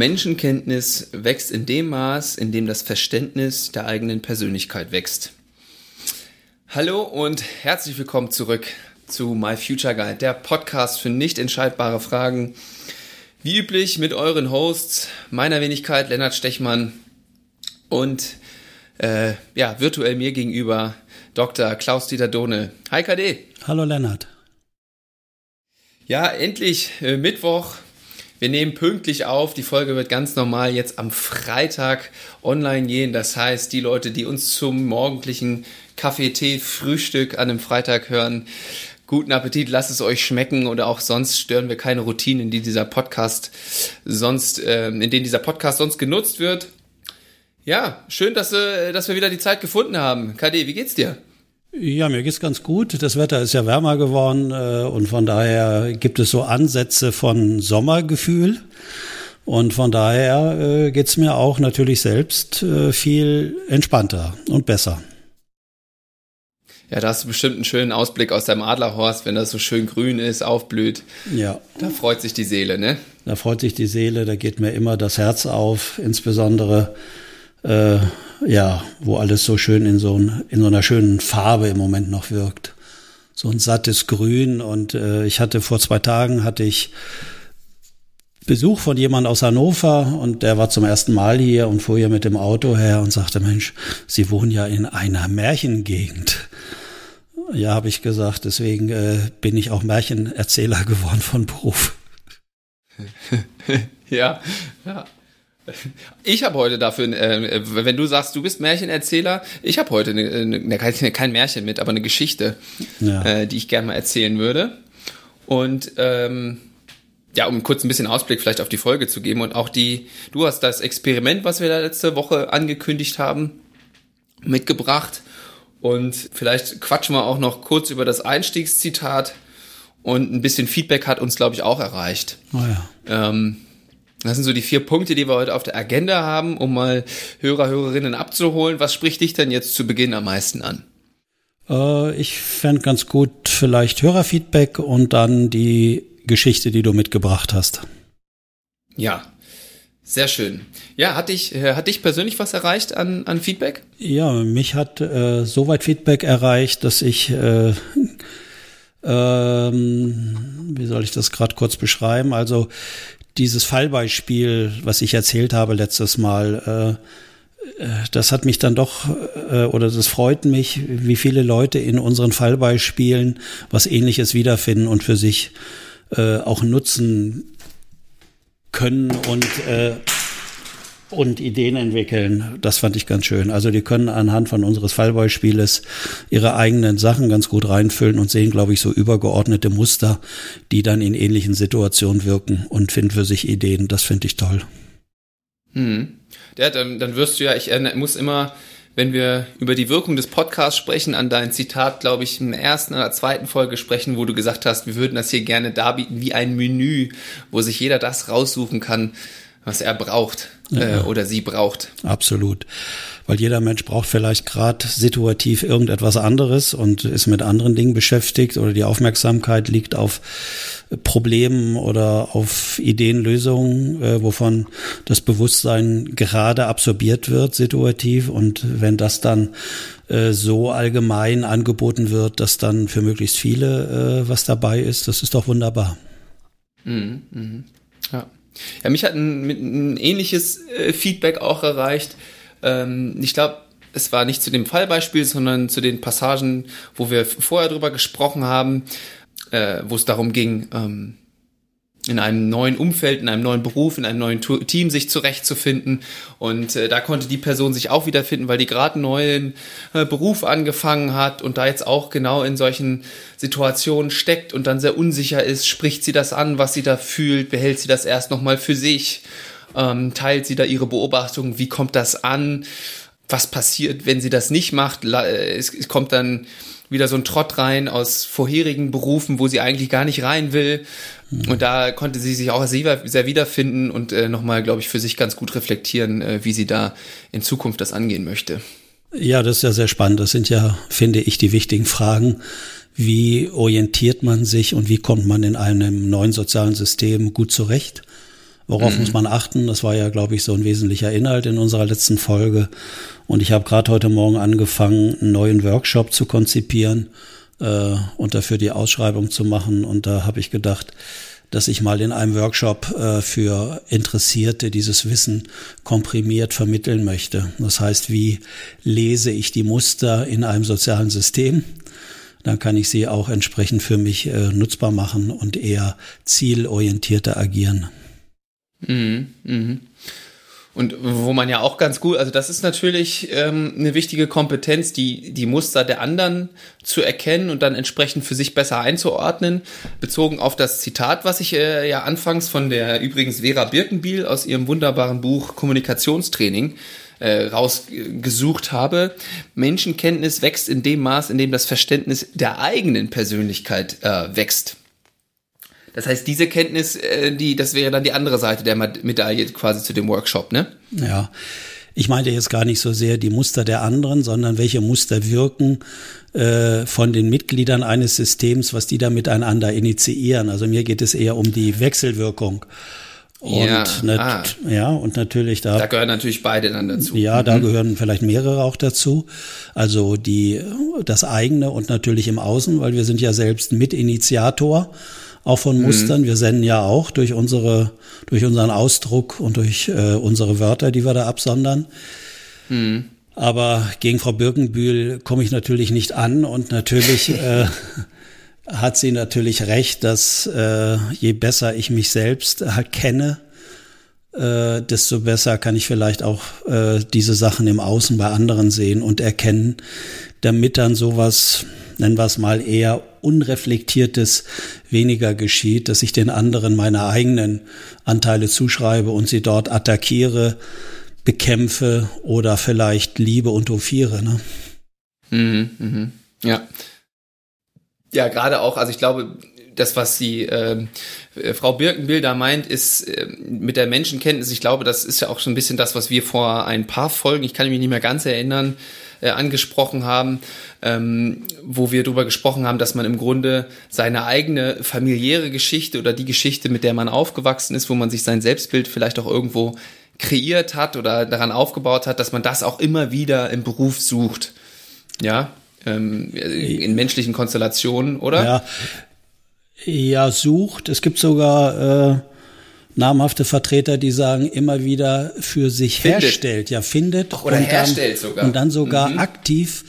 Menschenkenntnis wächst in dem Maß, in dem das Verständnis der eigenen Persönlichkeit wächst. Hallo und herzlich willkommen zurück zu My Future Guide, der Podcast für nicht entscheidbare Fragen. Wie üblich mit euren Hosts, meiner Wenigkeit Lennart Stechmann und äh, ja, virtuell mir gegenüber Dr. Klaus-Dieter Dohne. Hi KD. Hallo Lennart. Ja, endlich äh, Mittwoch. Wir nehmen pünktlich auf. Die Folge wird ganz normal jetzt am Freitag online gehen. Das heißt, die Leute, die uns zum morgendlichen Kaffee, Tee, Frühstück an einem Freitag hören, guten Appetit, lasst es euch schmecken oder auch sonst stören wir keine Routinen, die dieser Podcast sonst, äh, in denen dieser Podcast sonst genutzt wird. Ja, schön, dass, äh, dass wir wieder die Zeit gefunden haben. KD, wie geht's dir? Ja, mir geht's ganz gut. Das Wetter ist ja wärmer geworden äh, und von daher gibt es so Ansätze von Sommergefühl. Und von daher äh, geht's mir auch natürlich selbst äh, viel entspannter und besser. Ja, da hast du bestimmt einen schönen Ausblick aus deinem Adlerhorst, wenn das so schön grün ist, aufblüht. Ja. Da freut sich die Seele, ne? Da freut sich die Seele, da geht mir immer das Herz auf, insbesondere äh, ja, wo alles so schön in so, ein, in so einer schönen Farbe im Moment noch wirkt. So ein sattes Grün. Und äh, ich hatte vor zwei Tagen hatte ich Besuch von jemand aus Hannover und der war zum ersten Mal hier und fuhr hier mit dem Auto her und sagte, Mensch, Sie wohnen ja in einer Märchengegend. Ja, habe ich gesagt, deswegen äh, bin ich auch Märchenerzähler geworden von Beruf. ja, ja. Ich habe heute dafür, äh, wenn du sagst, du bist Märchenerzähler, ich habe heute eine, eine, kein Märchen mit, aber eine Geschichte, ja. äh, die ich gerne mal erzählen würde. Und ähm, ja, um kurz ein bisschen Ausblick vielleicht auf die Folge zu geben und auch die, du hast das Experiment, was wir da letzte Woche angekündigt haben, mitgebracht. Und vielleicht quatschen wir auch noch kurz über das Einstiegszitat und ein bisschen Feedback hat uns, glaube ich, auch erreicht. Oh ja. Ähm, das sind so die vier Punkte, die wir heute auf der Agenda haben, um mal Hörer, Hörerinnen abzuholen. Was spricht dich denn jetzt zu Beginn am meisten an? Äh, ich fände ganz gut vielleicht Hörerfeedback und dann die Geschichte, die du mitgebracht hast. Ja, sehr schön. Ja, hat dich, äh, hat dich persönlich was erreicht an, an Feedback? Ja, mich hat äh, soweit Feedback erreicht, dass ich, äh, ähm, wie soll ich das gerade kurz beschreiben? Also dieses Fallbeispiel, was ich erzählt habe letztes Mal, äh, äh, das hat mich dann doch, äh, oder das freut mich, wie viele Leute in unseren Fallbeispielen was ähnliches wiederfinden und für sich auch nutzen können und und Ideen entwickeln. Das fand ich ganz schön. Also die können anhand von unseres Fallbeispieles ihre eigenen Sachen ganz gut reinfüllen und sehen, glaube ich, so übergeordnete Muster, die dann in ähnlichen Situationen wirken und finden für sich Ideen. Das finde ich toll. Hm. Ja, dann, dann wirst du ja, ich muss immer, wenn wir über die Wirkung des Podcasts sprechen, an dein Zitat, glaube ich, in der ersten oder zweiten Folge sprechen, wo du gesagt hast, wir würden das hier gerne darbieten wie ein Menü, wo sich jeder das raussuchen kann, was er braucht äh, oder sie braucht. Absolut. Weil jeder Mensch braucht vielleicht gerade situativ irgendetwas anderes und ist mit anderen Dingen beschäftigt oder die Aufmerksamkeit liegt auf Problemen oder auf Ideenlösungen, äh, wovon das Bewusstsein gerade absorbiert wird, situativ. Und wenn das dann äh, so allgemein angeboten wird, dass dann für möglichst viele äh, was dabei ist, das ist doch wunderbar. Mhm, mh. Ja. Ja, mich hat ein, ein ähnliches äh, Feedback auch erreicht. Ähm, ich glaube, es war nicht zu dem Fallbeispiel, sondern zu den Passagen, wo wir vorher drüber gesprochen haben, äh, wo es darum ging, ähm, in einem neuen Umfeld, in einem neuen Beruf, in einem neuen Team sich zurechtzufinden. Und äh, da konnte die Person sich auch wiederfinden, weil die gerade einen neuen äh, Beruf angefangen hat und da jetzt auch genau in solchen Situationen steckt und dann sehr unsicher ist. Spricht sie das an, was sie da fühlt? Behält sie das erst nochmal für sich? Ähm, teilt sie da ihre Beobachtungen? Wie kommt das an? Was passiert, wenn sie das nicht macht? Äh, es, es kommt dann wieder so ein Trott rein aus vorherigen Berufen, wo sie eigentlich gar nicht rein will. Und da konnte sie sich auch sehr, sehr wiederfinden und äh, nochmal, glaube ich, für sich ganz gut reflektieren, äh, wie sie da in Zukunft das angehen möchte. Ja, das ist ja sehr spannend. Das sind ja, finde ich, die wichtigen Fragen. Wie orientiert man sich und wie kommt man in einem neuen sozialen System gut zurecht? Worauf mhm. muss man achten? Das war ja, glaube ich, so ein wesentlicher Inhalt in unserer letzten Folge. Und ich habe gerade heute Morgen angefangen, einen neuen Workshop zu konzipieren äh, und dafür die Ausschreibung zu machen. Und da habe ich gedacht, dass ich mal in einem Workshop äh, für Interessierte dieses Wissen komprimiert vermitteln möchte. Das heißt, wie lese ich die Muster in einem sozialen System? Dann kann ich sie auch entsprechend für mich äh, nutzbar machen und eher zielorientierter agieren. Mhm, mhm. Und wo man ja auch ganz gut, also das ist natürlich ähm, eine wichtige Kompetenz, die, die Muster der anderen zu erkennen und dann entsprechend für sich besser einzuordnen. Bezogen auf das Zitat, was ich äh, ja anfangs von der übrigens Vera Birkenbiel aus ihrem wunderbaren Buch Kommunikationstraining äh, rausgesucht habe. Menschenkenntnis wächst in dem Maß, in dem das Verständnis der eigenen Persönlichkeit äh, wächst. Das heißt, diese Kenntnis, äh, die, das wäre dann die andere Seite der Medaille quasi zu dem Workshop, ne? Ja. Ich meinte jetzt gar nicht so sehr die Muster der anderen, sondern welche Muster wirken äh, von den Mitgliedern eines Systems, was die da miteinander initiieren. Also mir geht es eher um die Wechselwirkung. Und ja, ah. ja, und natürlich da. Da gehören natürlich beide dann dazu. Ja, da mhm. gehören vielleicht mehrere auch dazu. Also die, das eigene und natürlich im Außen, weil wir sind ja selbst Mitinitiator auch von mhm. Mustern. Mhm. Wir senden ja auch durch unsere, durch unseren Ausdruck und durch äh, unsere Wörter, die wir da absondern. Mhm. Aber gegen Frau Birkenbühl komme ich natürlich nicht an und natürlich äh, hat sie natürlich recht, dass äh, je besser ich mich selbst halt kenne, äh, desto besser kann ich vielleicht auch äh, diese Sachen im Außen bei anderen sehen und erkennen, damit dann sowas, nennen wir es mal eher unreflektiertes weniger geschieht, dass ich den anderen meine eigenen Anteile zuschreibe und sie dort attackiere, bekämpfe oder vielleicht liebe und hofiere. Ne? Mhm, mhm. Ja. Ja, gerade auch, also ich glaube, das, was die äh, Frau Birkenbill da meint, ist äh, mit der Menschenkenntnis, ich glaube, das ist ja auch so ein bisschen das, was wir vor ein paar Folgen, ich kann mich nicht mehr ganz erinnern, äh, angesprochen haben, ähm, wo wir darüber gesprochen haben, dass man im Grunde seine eigene familiäre Geschichte oder die Geschichte, mit der man aufgewachsen ist, wo man sich sein Selbstbild vielleicht auch irgendwo kreiert hat oder daran aufgebaut hat, dass man das auch immer wieder im Beruf sucht. Ja, ähm, in menschlichen Konstellationen, oder? Ja, ja sucht. Es gibt sogar äh, namhafte Vertreter, die sagen, immer wieder für sich findet. herstellt, ja, findet. Ach, oder und herstellt dann, sogar. Und dann sogar mhm. aktiv,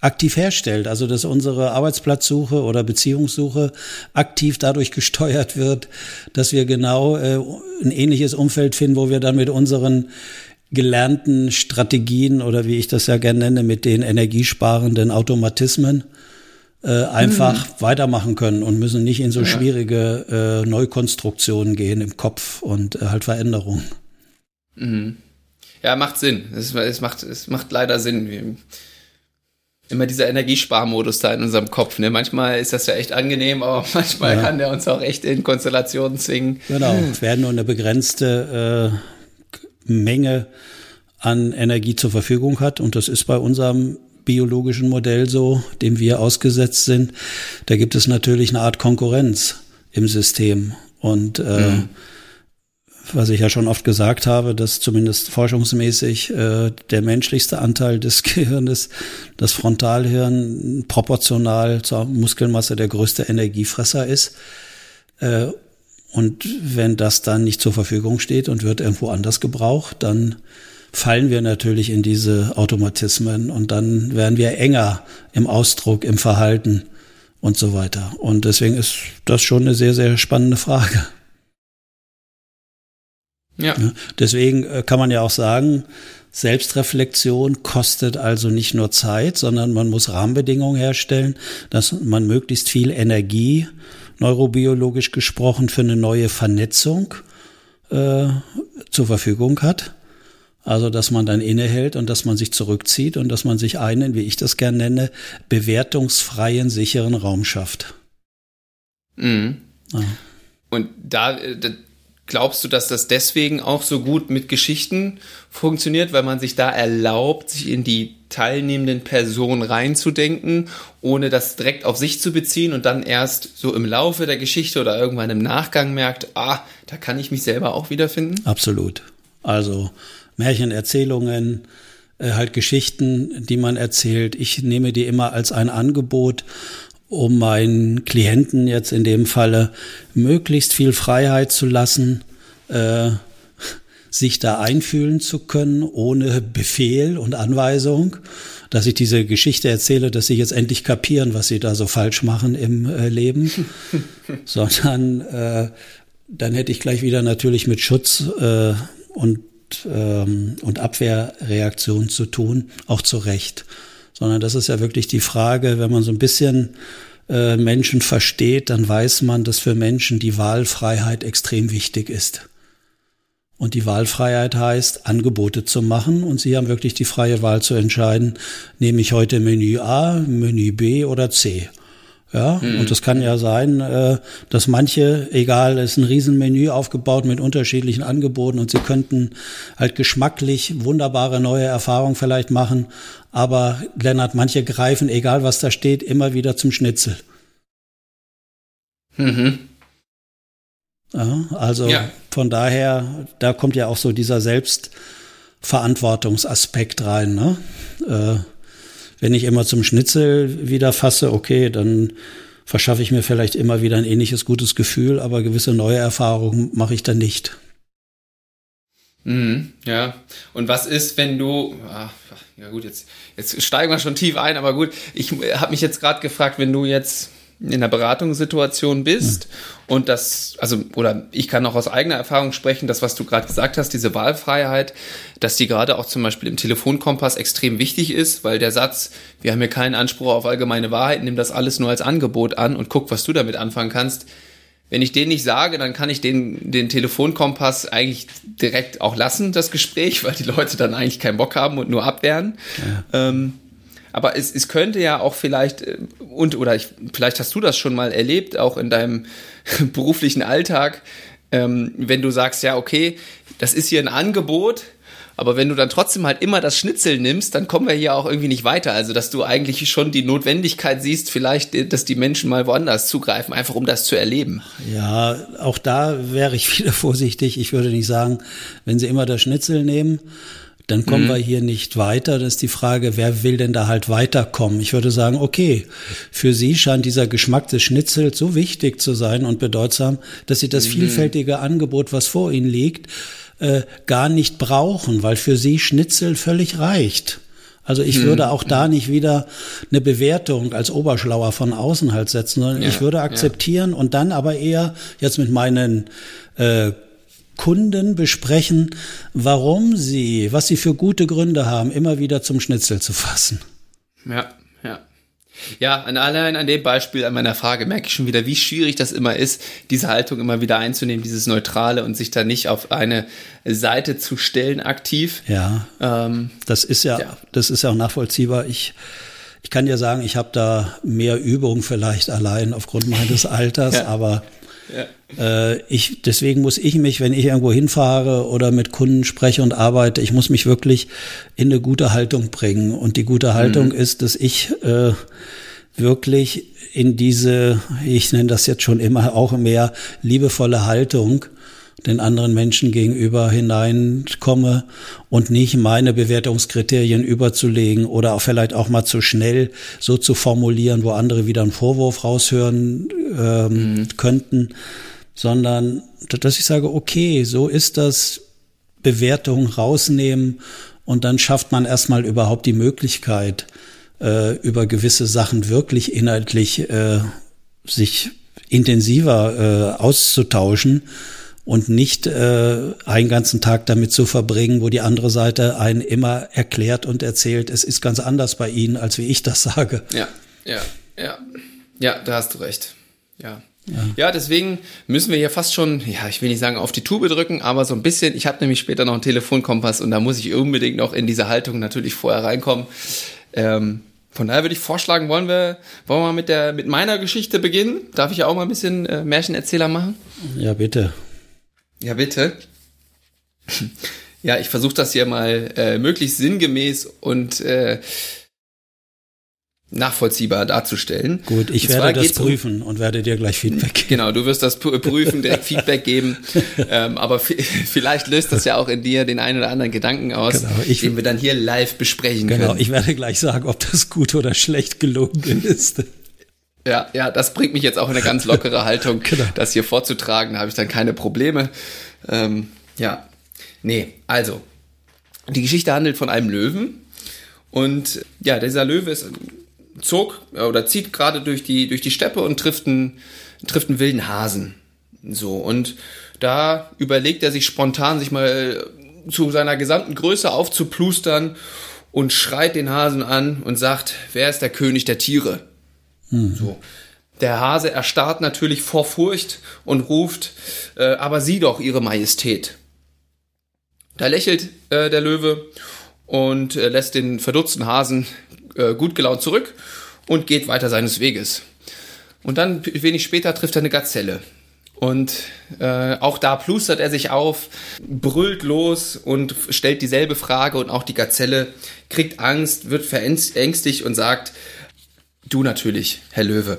aktiv herstellt. Also, dass unsere Arbeitsplatzsuche oder Beziehungssuche aktiv dadurch gesteuert wird, dass wir genau äh, ein ähnliches Umfeld finden, wo wir dann mit unseren gelernten Strategien oder wie ich das ja gerne nenne, mit den energiesparenden Automatismen äh, einfach mhm. weitermachen können und müssen nicht in so schwierige äh, Neukonstruktionen gehen im Kopf und äh, halt Veränderungen. Mhm. Ja, macht Sinn. Es, es, macht, es macht leider Sinn. Wir, immer dieser Energiesparmodus da in unserem Kopf. Ne? Manchmal ist das ja echt angenehm, aber manchmal ja. kann der uns auch echt in Konstellationen zwingen. Genau, es werden nur eine begrenzte äh, Menge an Energie zur Verfügung hat und das ist bei unserem biologischen Modell so, dem wir ausgesetzt sind, da gibt es natürlich eine Art Konkurrenz im System. Und äh, mhm. was ich ja schon oft gesagt habe, dass zumindest forschungsmäßig äh, der menschlichste Anteil des Gehirnes, das Frontalhirn, proportional zur Muskelmasse der größte Energiefresser ist. Äh, und wenn das dann nicht zur Verfügung steht und wird irgendwo anders gebraucht, dann fallen wir natürlich in diese Automatismen und dann werden wir enger im Ausdruck, im Verhalten und so weiter. Und deswegen ist das schon eine sehr, sehr spannende Frage. Ja. Deswegen äh, kann man ja auch sagen, Selbstreflexion kostet also nicht nur Zeit, sondern man muss Rahmenbedingungen herstellen, dass man möglichst viel Energie, neurobiologisch gesprochen, für eine neue Vernetzung äh, zur Verfügung hat. Also, dass man dann innehält und dass man sich zurückzieht und dass man sich einen, wie ich das gern nenne, bewertungsfreien, sicheren Raum schafft. Mhm. Ja. Und da, äh, glaubst du, dass das deswegen auch so gut mit Geschichten funktioniert, weil man sich da erlaubt, sich in die teilnehmenden Personen reinzudenken, ohne das direkt auf sich zu beziehen und dann erst so im Laufe der Geschichte oder irgendwann im Nachgang merkt, ah, da kann ich mich selber auch wiederfinden? Absolut. Also Märchenerzählungen, äh, halt Geschichten, die man erzählt. Ich nehme die immer als ein Angebot, um meinen Klienten jetzt in dem Falle möglichst viel Freiheit zu lassen, äh, sich da einfühlen zu können, ohne Befehl und Anweisung, dass ich diese Geschichte erzähle, dass sie jetzt endlich kapieren, was sie da so falsch machen im äh, Leben, sondern äh, dann hätte ich gleich wieder natürlich mit Schutz äh, und, ähm, und Abwehrreaktion zu tun, auch zu Recht. Sondern das ist ja wirklich die Frage, wenn man so ein bisschen äh, Menschen versteht, dann weiß man, dass für Menschen die Wahlfreiheit extrem wichtig ist. Und die Wahlfreiheit heißt, Angebote zu machen. Und Sie haben wirklich die freie Wahl zu entscheiden, nehme ich heute Menü A, Menü B oder C. Ja, mhm. und es kann ja sein, äh, dass manche, egal, es ist ein Riesenmenü aufgebaut mit unterschiedlichen Angeboten und sie könnten halt geschmacklich wunderbare neue Erfahrungen vielleicht machen. Aber Lennart, manche greifen, egal was da steht, immer wieder zum Schnitzel. Mhm. Ja, also ja. von daher, da kommt ja auch so dieser Selbstverantwortungsaspekt rein. Ne? Äh, wenn ich immer zum Schnitzel wieder fasse, okay, dann verschaffe ich mir vielleicht immer wieder ein ähnliches gutes Gefühl, aber gewisse neue Erfahrungen mache ich dann nicht. Mhm, ja. Und was ist, wenn du, ach, ja gut, jetzt, jetzt steigen wir schon tief ein, aber gut, ich habe mich jetzt gerade gefragt, wenn du jetzt in einer Beratungssituation bist mhm. und das, also, oder ich kann auch aus eigener Erfahrung sprechen, das, was du gerade gesagt hast, diese Wahlfreiheit, dass die gerade auch zum Beispiel im Telefonkompass extrem wichtig ist, weil der Satz, wir haben hier keinen Anspruch auf allgemeine Wahrheit, nimm das alles nur als Angebot an und guck, was du damit anfangen kannst. Wenn ich den nicht sage, dann kann ich den, den Telefonkompass eigentlich direkt auch lassen, das Gespräch, weil die Leute dann eigentlich keinen Bock haben und nur abwehren. Ja. Ähm, aber es, es könnte ja auch vielleicht, äh, und oder ich, vielleicht hast du das schon mal erlebt, auch in deinem beruflichen Alltag, ähm, wenn du sagst, ja, okay, das ist hier ein Angebot, aber wenn du dann trotzdem halt immer das Schnitzel nimmst, dann kommen wir hier auch irgendwie nicht weiter. Also, dass du eigentlich schon die Notwendigkeit siehst, vielleicht, äh, dass die Menschen mal woanders zugreifen, einfach um das zu erleben. Ja, auch da wäre ich wieder vorsichtig. Ich würde nicht sagen, wenn sie immer das Schnitzel nehmen, dann kommen mhm. wir hier nicht weiter. Das ist die Frage, wer will denn da halt weiterkommen? Ich würde sagen, okay, für Sie scheint dieser Geschmack des Schnitzels so wichtig zu sein und bedeutsam, dass Sie das mhm. vielfältige Angebot, was vor Ihnen liegt, äh, gar nicht brauchen, weil für Sie Schnitzel völlig reicht. Also ich würde mhm. auch da nicht wieder eine Bewertung als Oberschlauer von außen halt setzen, sondern ja, ich würde akzeptieren ja. und dann aber eher jetzt mit meinen äh, Kunden besprechen, warum sie, was sie für gute Gründe haben, immer wieder zum Schnitzel zu fassen. Ja, ja. Ja, allein an dem Beispiel, an meiner Frage merke ich schon wieder, wie schwierig das immer ist, diese Haltung immer wieder einzunehmen, dieses Neutrale und sich da nicht auf eine Seite zu stellen aktiv. Ja. Ähm, das ist ja, ja, das ist ja auch nachvollziehbar. Ich, ich kann dir sagen, ich habe da mehr Übung vielleicht allein aufgrund meines Alters, ja. aber ja. Äh, ich, deswegen muss ich mich, wenn ich irgendwo hinfahre oder mit Kunden spreche und arbeite, ich muss mich wirklich in eine gute Haltung bringen. Und die gute Haltung mhm. ist, dass ich äh, wirklich in diese, ich nenne das jetzt schon immer auch mehr liebevolle Haltung den anderen Menschen gegenüber hineinkomme und nicht meine Bewertungskriterien überzulegen oder auch vielleicht auch mal zu schnell so zu formulieren, wo andere wieder einen Vorwurf raushören ähm, mhm. könnten, sondern dass ich sage, okay, so ist das, Bewertung rausnehmen und dann schafft man erstmal überhaupt die Möglichkeit, äh, über gewisse Sachen wirklich inhaltlich äh, sich intensiver äh, auszutauschen und nicht äh, einen ganzen Tag damit zu verbringen, wo die andere Seite einen immer erklärt und erzählt, es ist ganz anders bei Ihnen, als wie ich das sage. Ja, ja, ja. Ja, da hast du recht. Ja. Ja. ja, deswegen müssen wir hier fast schon, ja, ich will nicht sagen auf die Tube drücken, aber so ein bisschen. Ich habe nämlich später noch einen Telefonkompass und da muss ich unbedingt noch in diese Haltung natürlich vorher reinkommen. Ähm, von daher würde ich vorschlagen, wollen wir, wollen wir mal mit der, mit meiner Geschichte beginnen? Darf ich ja auch mal ein bisschen äh, Märchenerzähler machen? Ja, bitte. Ja, bitte. Ja, ich versuche das hier mal äh, möglichst sinngemäß und äh, nachvollziehbar darzustellen. Gut, ich werde das prüfen um, und werde dir gleich Feedback geben. Genau, du wirst das prüfen, direkt Feedback geben. ähm, aber vielleicht löst das ja auch in dir den einen oder anderen Gedanken aus, genau, ich, den wir dann hier live besprechen genau, können. Genau, ich werde gleich sagen, ob das gut oder schlecht gelungen ist. Ja, ja, das bringt mich jetzt auch in eine ganz lockere Haltung, genau. das hier vorzutragen. Da habe ich dann keine Probleme. Ähm, ja, nee, also die Geschichte handelt von einem Löwen und ja, dieser Löwe ist zog oder zieht gerade durch die, durch die Steppe und trifft einen, trifft einen wilden Hasen. So, und da überlegt er sich spontan, sich mal zu seiner gesamten Größe aufzuplustern und schreit den Hasen an und sagt, wer ist der König der Tiere? Mhm. So. Der Hase erstarrt natürlich vor Furcht und ruft, äh, aber sieh doch, ihre Majestät. Da lächelt äh, der Löwe und äh, lässt den verdutzten Hasen äh, gut gelaunt zurück und geht weiter seines Weges. Und dann wenig später trifft er eine Gazelle. Und äh, auch da plustert er sich auf, brüllt los und stellt dieselbe Frage und auch die Gazelle kriegt Angst, wird verängstigt und sagt, du natürlich, Herr Löwe.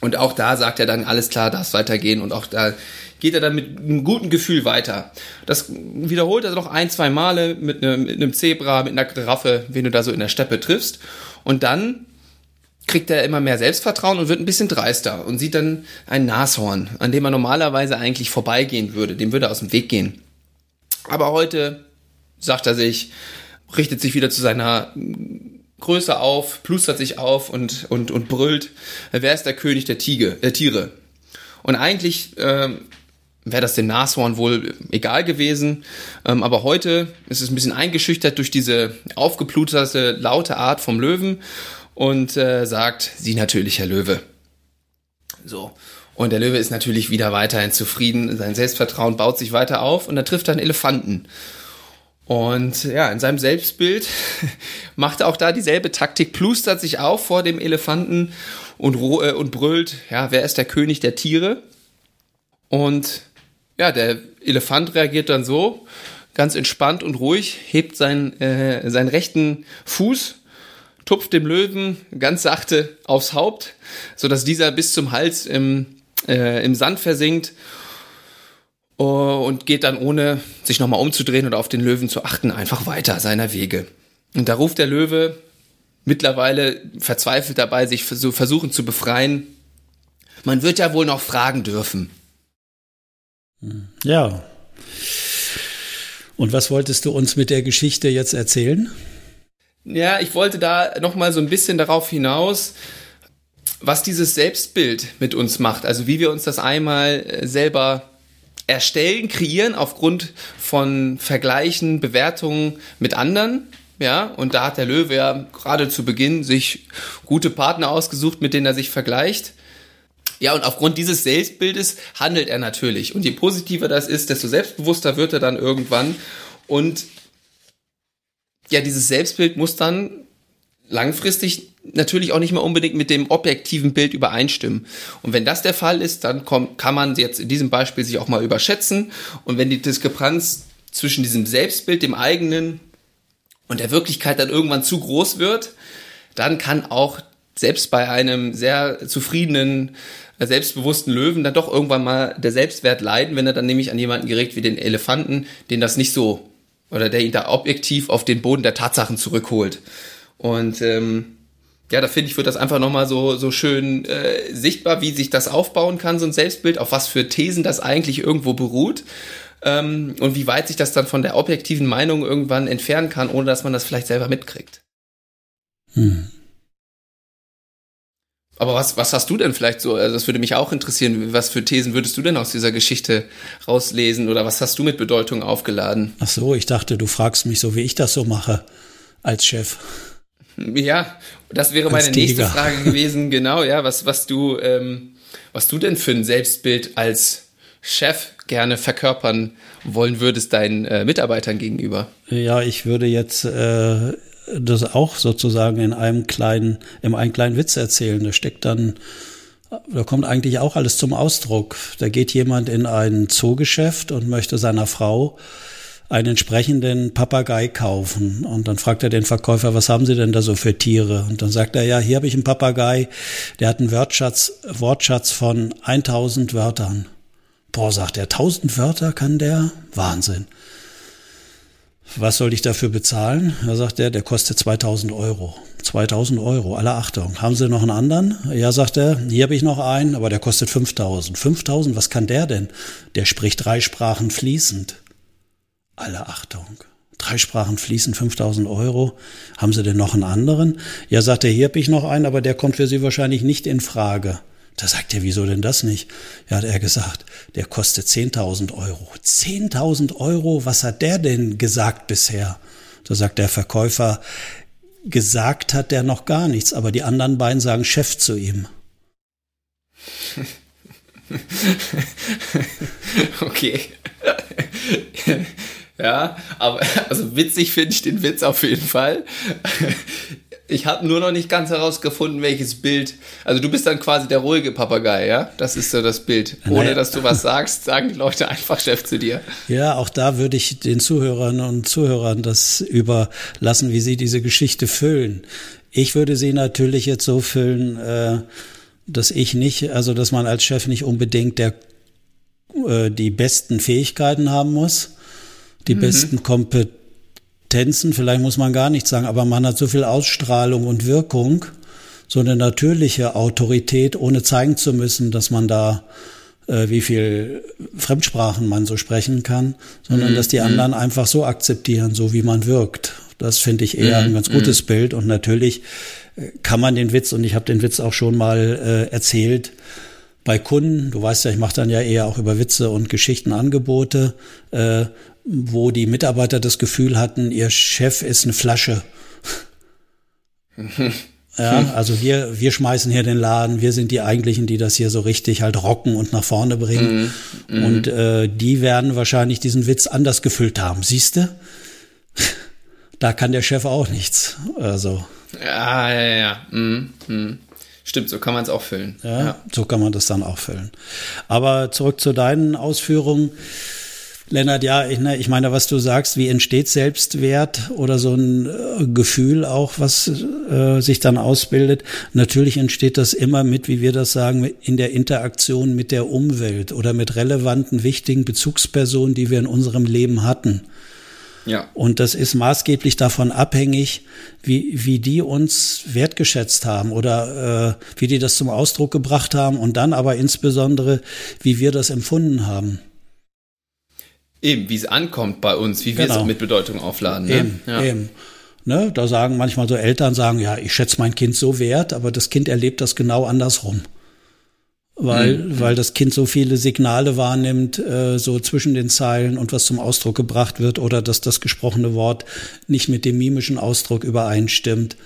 Und auch da sagt er dann, alles klar, darf weitergehen und auch da geht er dann mit einem guten Gefühl weiter. Das wiederholt er noch ein, zwei Male mit einem, mit einem Zebra, mit einer Giraffe, wen du da so in der Steppe triffst. Und dann kriegt er immer mehr Selbstvertrauen und wird ein bisschen dreister und sieht dann ein Nashorn, an dem er normalerweise eigentlich vorbeigehen würde, dem würde er aus dem Weg gehen. Aber heute sagt er sich, richtet sich wieder zu seiner Größe auf, plustert sich auf und, und, und brüllt, wer ist der König der Tiege, äh, Tiere? Und eigentlich ähm, wäre das dem Nashorn wohl egal gewesen. Ähm, aber heute ist es ein bisschen eingeschüchtert durch diese aufgeplusterte, laute Art vom Löwen und äh, sagt, sie natürlich, Herr Löwe. So. Und der Löwe ist natürlich wieder weiterhin zufrieden, sein Selbstvertrauen baut sich weiter auf und dann trifft er einen Elefanten. Und ja, in seinem Selbstbild macht er auch da dieselbe Taktik, plustert sich auf vor dem Elefanten und, äh, und brüllt, ja, wer ist der König der Tiere? Und ja, der Elefant reagiert dann so, ganz entspannt und ruhig, hebt seinen, äh, seinen rechten Fuß, tupft dem Löwen ganz sachte aufs Haupt, so dass dieser bis zum Hals im, äh, im Sand versinkt und geht dann ohne sich nochmal umzudrehen oder auf den Löwen zu achten einfach weiter seiner Wege. Und da ruft der Löwe mittlerweile verzweifelt dabei, sich versuchen zu befreien. Man wird ja wohl noch fragen dürfen. Ja. Und was wolltest du uns mit der Geschichte jetzt erzählen? Ja, ich wollte da noch mal so ein bisschen darauf hinaus, was dieses Selbstbild mit uns macht. Also wie wir uns das einmal äh, selber erstellen, kreieren aufgrund von Vergleichen, Bewertungen mit anderen. Ja, und da hat der Löwe ja gerade zu Beginn sich gute Partner ausgesucht, mit denen er sich vergleicht. Ja, und aufgrund dieses Selbstbildes handelt er natürlich. Und je positiver das ist, desto selbstbewusster wird er dann irgendwann. Und ja, dieses Selbstbild muss dann langfristig natürlich auch nicht mehr unbedingt mit dem objektiven Bild übereinstimmen. Und wenn das der Fall ist, dann kommt, kann man jetzt in diesem Beispiel sich auch mal überschätzen. Und wenn die Diskrepanz zwischen diesem Selbstbild, dem eigenen und der Wirklichkeit dann irgendwann zu groß wird, dann kann auch selbst bei einem sehr zufriedenen, selbstbewussten Löwen dann doch irgendwann mal der Selbstwert leiden, wenn er dann nämlich an jemanden gerät wie den Elefanten, den das nicht so oder der ihn da objektiv auf den Boden der Tatsachen zurückholt. Und ähm, ja, da finde ich, wird das einfach nochmal so, so schön äh, sichtbar, wie sich das aufbauen kann, so ein Selbstbild, auf was für Thesen das eigentlich irgendwo beruht ähm, und wie weit sich das dann von der objektiven Meinung irgendwann entfernen kann, ohne dass man das vielleicht selber mitkriegt. Hm. Aber was, was hast du denn vielleicht so? Also das würde mich auch interessieren. Was für Thesen würdest du denn aus dieser Geschichte rauslesen oder was hast du mit Bedeutung aufgeladen? Ach so, ich dachte, du fragst mich so, wie ich das so mache als Chef. Ja, das wäre meine nächste Frage gewesen. Genau, ja, was, was du, ähm, was du denn für ein Selbstbild als Chef gerne verkörpern wollen würdest deinen äh, Mitarbeitern gegenüber? Ja, ich würde jetzt äh, das auch sozusagen in einem kleinen, in einem kleinen Witz erzählen. Da steckt dann da kommt eigentlich auch alles zum Ausdruck. Da geht jemand in ein Zoogeschäft und möchte seiner Frau einen entsprechenden Papagei kaufen. Und dann fragt er den Verkäufer, was haben Sie denn da so für Tiere? Und dann sagt er, ja, hier habe ich einen Papagei, der hat einen Wortschatz, Wortschatz von 1000 Wörtern. Boah, sagt er, 1000 Wörter kann der? Wahnsinn. Was soll ich dafür bezahlen? Da sagt er, der kostet 2000 Euro. 2000 Euro, alle Achtung. Haben Sie noch einen anderen? Ja, sagt er, hier habe ich noch einen, aber der kostet 5000. 5000, was kann der denn? Der spricht drei Sprachen fließend. Alle Achtung. Drei Sprachen fließend, 5000 Euro. Haben Sie denn noch einen anderen? Ja, sagt er, hier habe ich noch einen, aber der kommt für Sie wahrscheinlich nicht in Frage. Da sagt er, wieso denn das nicht? Ja, hat er gesagt, der kostet 10.000 Euro. 10.000 Euro, was hat der denn gesagt bisher? Da sagt der Verkäufer, gesagt hat der noch gar nichts, aber die anderen beiden sagen Chef zu ihm. okay. Ja, aber also witzig finde ich den Witz auf jeden Fall. Ich habe nur noch nicht ganz herausgefunden, welches Bild. Also du bist dann quasi der ruhige Papagei, ja? Das ist so das Bild. Ohne naja. dass du was sagst, sagen die Leute einfach Chef zu dir. Ja, auch da würde ich den Zuhörern und Zuhörern das überlassen, wie sie diese Geschichte füllen. Ich würde sie natürlich jetzt so füllen, äh, dass ich nicht, also dass man als Chef nicht unbedingt der äh, die besten Fähigkeiten haben muss, die mhm. besten Kompetenzen vielleicht muss man gar nichts sagen, aber man hat so viel Ausstrahlung und Wirkung, so eine natürliche Autorität, ohne zeigen zu müssen, dass man da äh, wie viel Fremdsprachen man so sprechen kann, sondern mhm. dass die mhm. anderen einfach so akzeptieren, so wie man wirkt. Das finde ich eher mhm. ein ganz gutes mhm. Bild. Und natürlich äh, kann man den Witz, und ich habe den Witz auch schon mal äh, erzählt, bei Kunden, du weißt ja, ich mache dann ja eher auch über Witze und Geschichten Angebote, äh, wo die Mitarbeiter das Gefühl hatten, ihr Chef ist eine Flasche. Ja, also wir, wir schmeißen hier den Laden, wir sind die eigentlichen, die das hier so richtig halt rocken und nach vorne bringen. Mm, mm. Und äh, die werden wahrscheinlich diesen Witz anders gefüllt haben. Siehst du? da kann der Chef auch nichts. Also. Ja, ja, ja. Mm, mm. Stimmt, so kann man es auch füllen. Ja, ja, so kann man das dann auch füllen. Aber zurück zu deinen Ausführungen. Lennart, ja, ich, ne, ich meine, was du sagst, wie entsteht Selbstwert oder so ein äh, Gefühl auch, was äh, sich dann ausbildet? Natürlich entsteht das immer mit, wie wir das sagen, in der Interaktion mit der Umwelt oder mit relevanten, wichtigen Bezugspersonen, die wir in unserem Leben hatten. Ja. Und das ist maßgeblich davon abhängig, wie, wie die uns wertgeschätzt haben oder äh, wie die das zum Ausdruck gebracht haben und dann aber insbesondere, wie wir das empfunden haben. Eben, wie es ankommt bei uns, wie wir genau. es mit Bedeutung aufladen. Ne? Eben, ja. eben. Ne, da sagen manchmal so Eltern sagen, ja, ich schätze mein Kind so wert, aber das Kind erlebt das genau andersrum weil, mhm. weil das Kind so viele Signale wahrnimmt, äh, so zwischen den Zeilen und was zum Ausdruck gebracht wird oder dass das gesprochene Wort nicht mit dem mimischen Ausdruck übereinstimmt.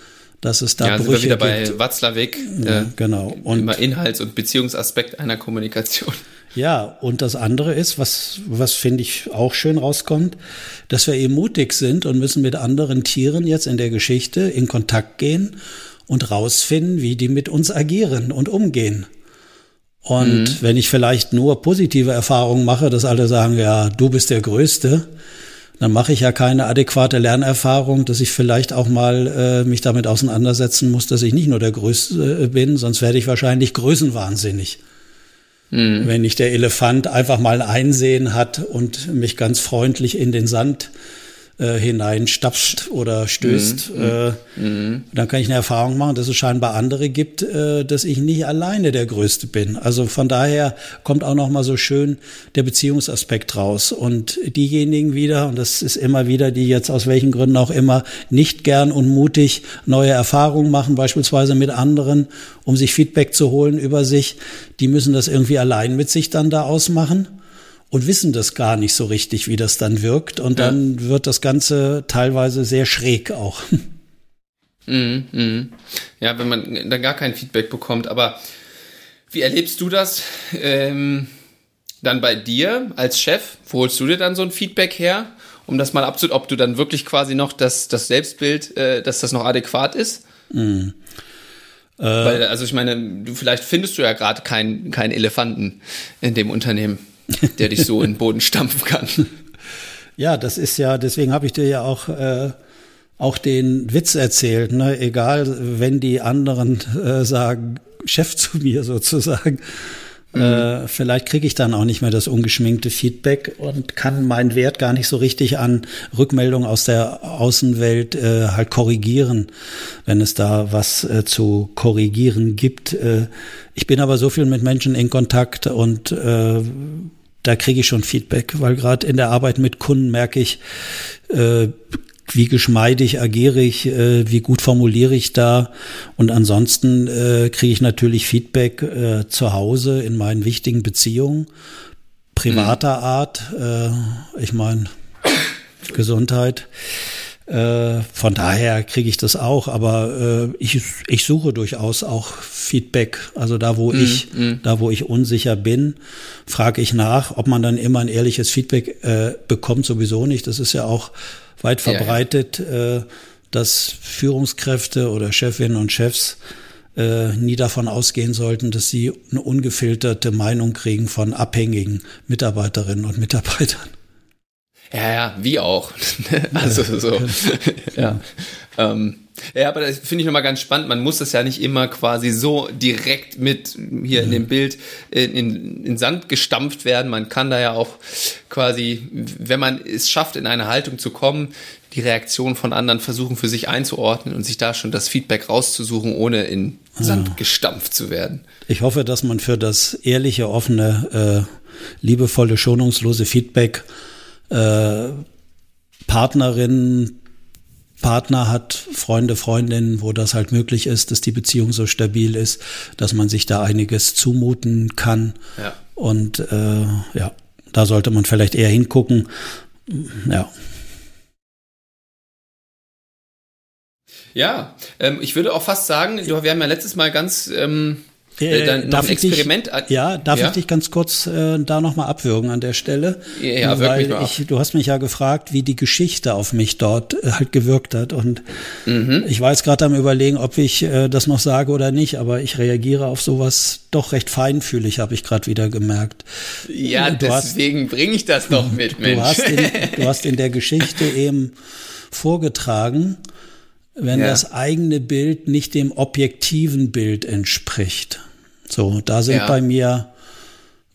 Dass es da ja, Brüche sind wir wieder gibt. bei Watzlawick. Ja, äh, genau. Und immer Inhalts- und Beziehungsaspekt einer Kommunikation. Ja, und das andere ist, was, was finde ich auch schön rauskommt, dass wir eben mutig sind und müssen mit anderen Tieren jetzt in der Geschichte in Kontakt gehen und rausfinden, wie die mit uns agieren und umgehen. Und mhm. wenn ich vielleicht nur positive Erfahrungen mache, dass alle sagen, ja, du bist der Größte, dann mache ich ja keine adäquate Lernerfahrung, dass ich vielleicht auch mal äh, mich damit auseinandersetzen muss, dass ich nicht nur der Größte äh, bin, sonst werde ich wahrscheinlich größenwahnsinnig. Mhm. Wenn nicht der Elefant einfach mal Einsehen hat und mich ganz freundlich in den Sand äh, hineinstapft oder stößt, mhm. äh, mhm. dann kann ich eine Erfahrung machen, dass es scheinbar andere gibt, äh, dass ich nicht alleine der Größte bin. Also von daher kommt auch noch mal so schön der Beziehungsaspekt raus. Und diejenigen wieder, und das ist immer wieder, die jetzt aus welchen Gründen auch immer nicht gern und mutig neue Erfahrungen machen, beispielsweise mit anderen, um sich Feedback zu holen über sich, die müssen das irgendwie allein mit sich dann da ausmachen und wissen das gar nicht so richtig, wie das dann wirkt. Und ja. dann wird das Ganze teilweise sehr schräg auch. Mhm, mh. Ja, wenn man dann gar kein Feedback bekommt. Aber wie erlebst du das ähm, dann bei dir als Chef? Wo holst du dir dann so ein Feedback her? Um das mal abzu, ob du dann wirklich quasi noch das, das Selbstbild, äh, dass das noch adäquat ist? Mhm. Äh, Weil, also ich meine, du, vielleicht findest du ja gerade keinen keinen Elefanten in dem Unternehmen, der dich so in den Boden stampfen kann. Ja, das ist ja, deswegen habe ich dir ja auch, äh, auch den Witz erzählt. Ne? Egal, wenn die anderen äh, sagen, Chef zu mir sozusagen, Mhm. Äh, vielleicht kriege ich dann auch nicht mehr das ungeschminkte Feedback und kann meinen Wert gar nicht so richtig an Rückmeldungen aus der Außenwelt äh, halt korrigieren, wenn es da was äh, zu korrigieren gibt. Äh, ich bin aber so viel mit Menschen in Kontakt und äh, da kriege ich schon Feedback, weil gerade in der Arbeit mit Kunden merke ich, äh, wie geschmeidig agiere ich, äh, wie gut formuliere ich da. Und ansonsten äh, kriege ich natürlich Feedback äh, zu Hause in meinen wichtigen Beziehungen, privater mhm. Art. Äh, ich meine, Gesundheit. Äh, von daher kriege ich das auch, aber äh, ich, ich suche durchaus auch Feedback. Also da, wo mm, ich, mm. da, wo ich unsicher bin, frage ich nach, ob man dann immer ein ehrliches Feedback äh, bekommt, sowieso nicht. Das ist ja auch weit verbreitet, ja. äh, dass Führungskräfte oder Chefinnen und Chefs äh, nie davon ausgehen sollten, dass sie eine ungefilterte Meinung kriegen von abhängigen Mitarbeiterinnen und Mitarbeitern. Ja, ja, wie auch. also so. ja. Ähm, ja, aber das finde ich nochmal ganz spannend. Man muss das ja nicht immer quasi so direkt mit hier in dem Bild in, in, in Sand gestampft werden. Man kann da ja auch quasi, wenn man es schafft, in eine Haltung zu kommen, die Reaktion von anderen versuchen für sich einzuordnen und sich da schon das Feedback rauszusuchen, ohne in Sand ja. gestampft zu werden. Ich hoffe, dass man für das ehrliche, offene, äh, liebevolle, schonungslose Feedback äh, Partnerinnen, Partner hat, Freunde, Freundinnen, wo das halt möglich ist, dass die Beziehung so stabil ist, dass man sich da einiges zumuten kann. Ja. Und äh, ja, da sollte man vielleicht eher hingucken. Ja. Ja, ähm, ich würde auch fast sagen, wir haben ja letztes Mal ganz ähm, äh, dann darf ein Experiment. Ich dich, ja, darf ja? ich dich ganz kurz äh, da nochmal abwürgen an der Stelle? Ja, ja weil ich, du hast mich ja gefragt, wie die Geschichte auf mich dort äh, halt gewirkt hat. Und mhm. ich war jetzt gerade am überlegen, ob ich äh, das noch sage oder nicht, aber ich reagiere auf sowas doch recht feinfühlig, habe ich gerade wieder gemerkt. Ja, du deswegen bringe ich das doch mit, Mensch. Du hast, in, du hast in der Geschichte eben vorgetragen, wenn ja. das eigene Bild nicht dem objektiven Bild entspricht. So, da sind ja. bei mir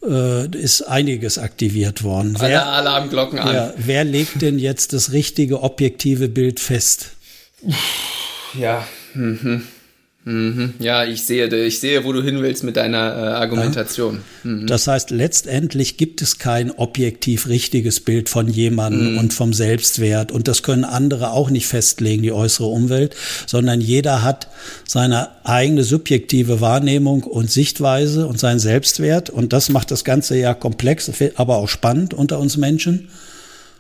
äh, ist einiges aktiviert worden. Alle wer, Alarmglocken an. Ja, wer legt denn jetzt das richtige objektive Bild fest? Ja. Mhm. Mhm. Ja, ich sehe, ich sehe, wo du hin willst mit deiner äh, Argumentation. Ja. Mhm. Das heißt, letztendlich gibt es kein objektiv richtiges Bild von jemandem mhm. und vom Selbstwert. Und das können andere auch nicht festlegen, die äußere Umwelt, sondern jeder hat seine eigene subjektive Wahrnehmung und Sichtweise und seinen Selbstwert. Und das macht das Ganze ja komplex, aber auch spannend unter uns Menschen.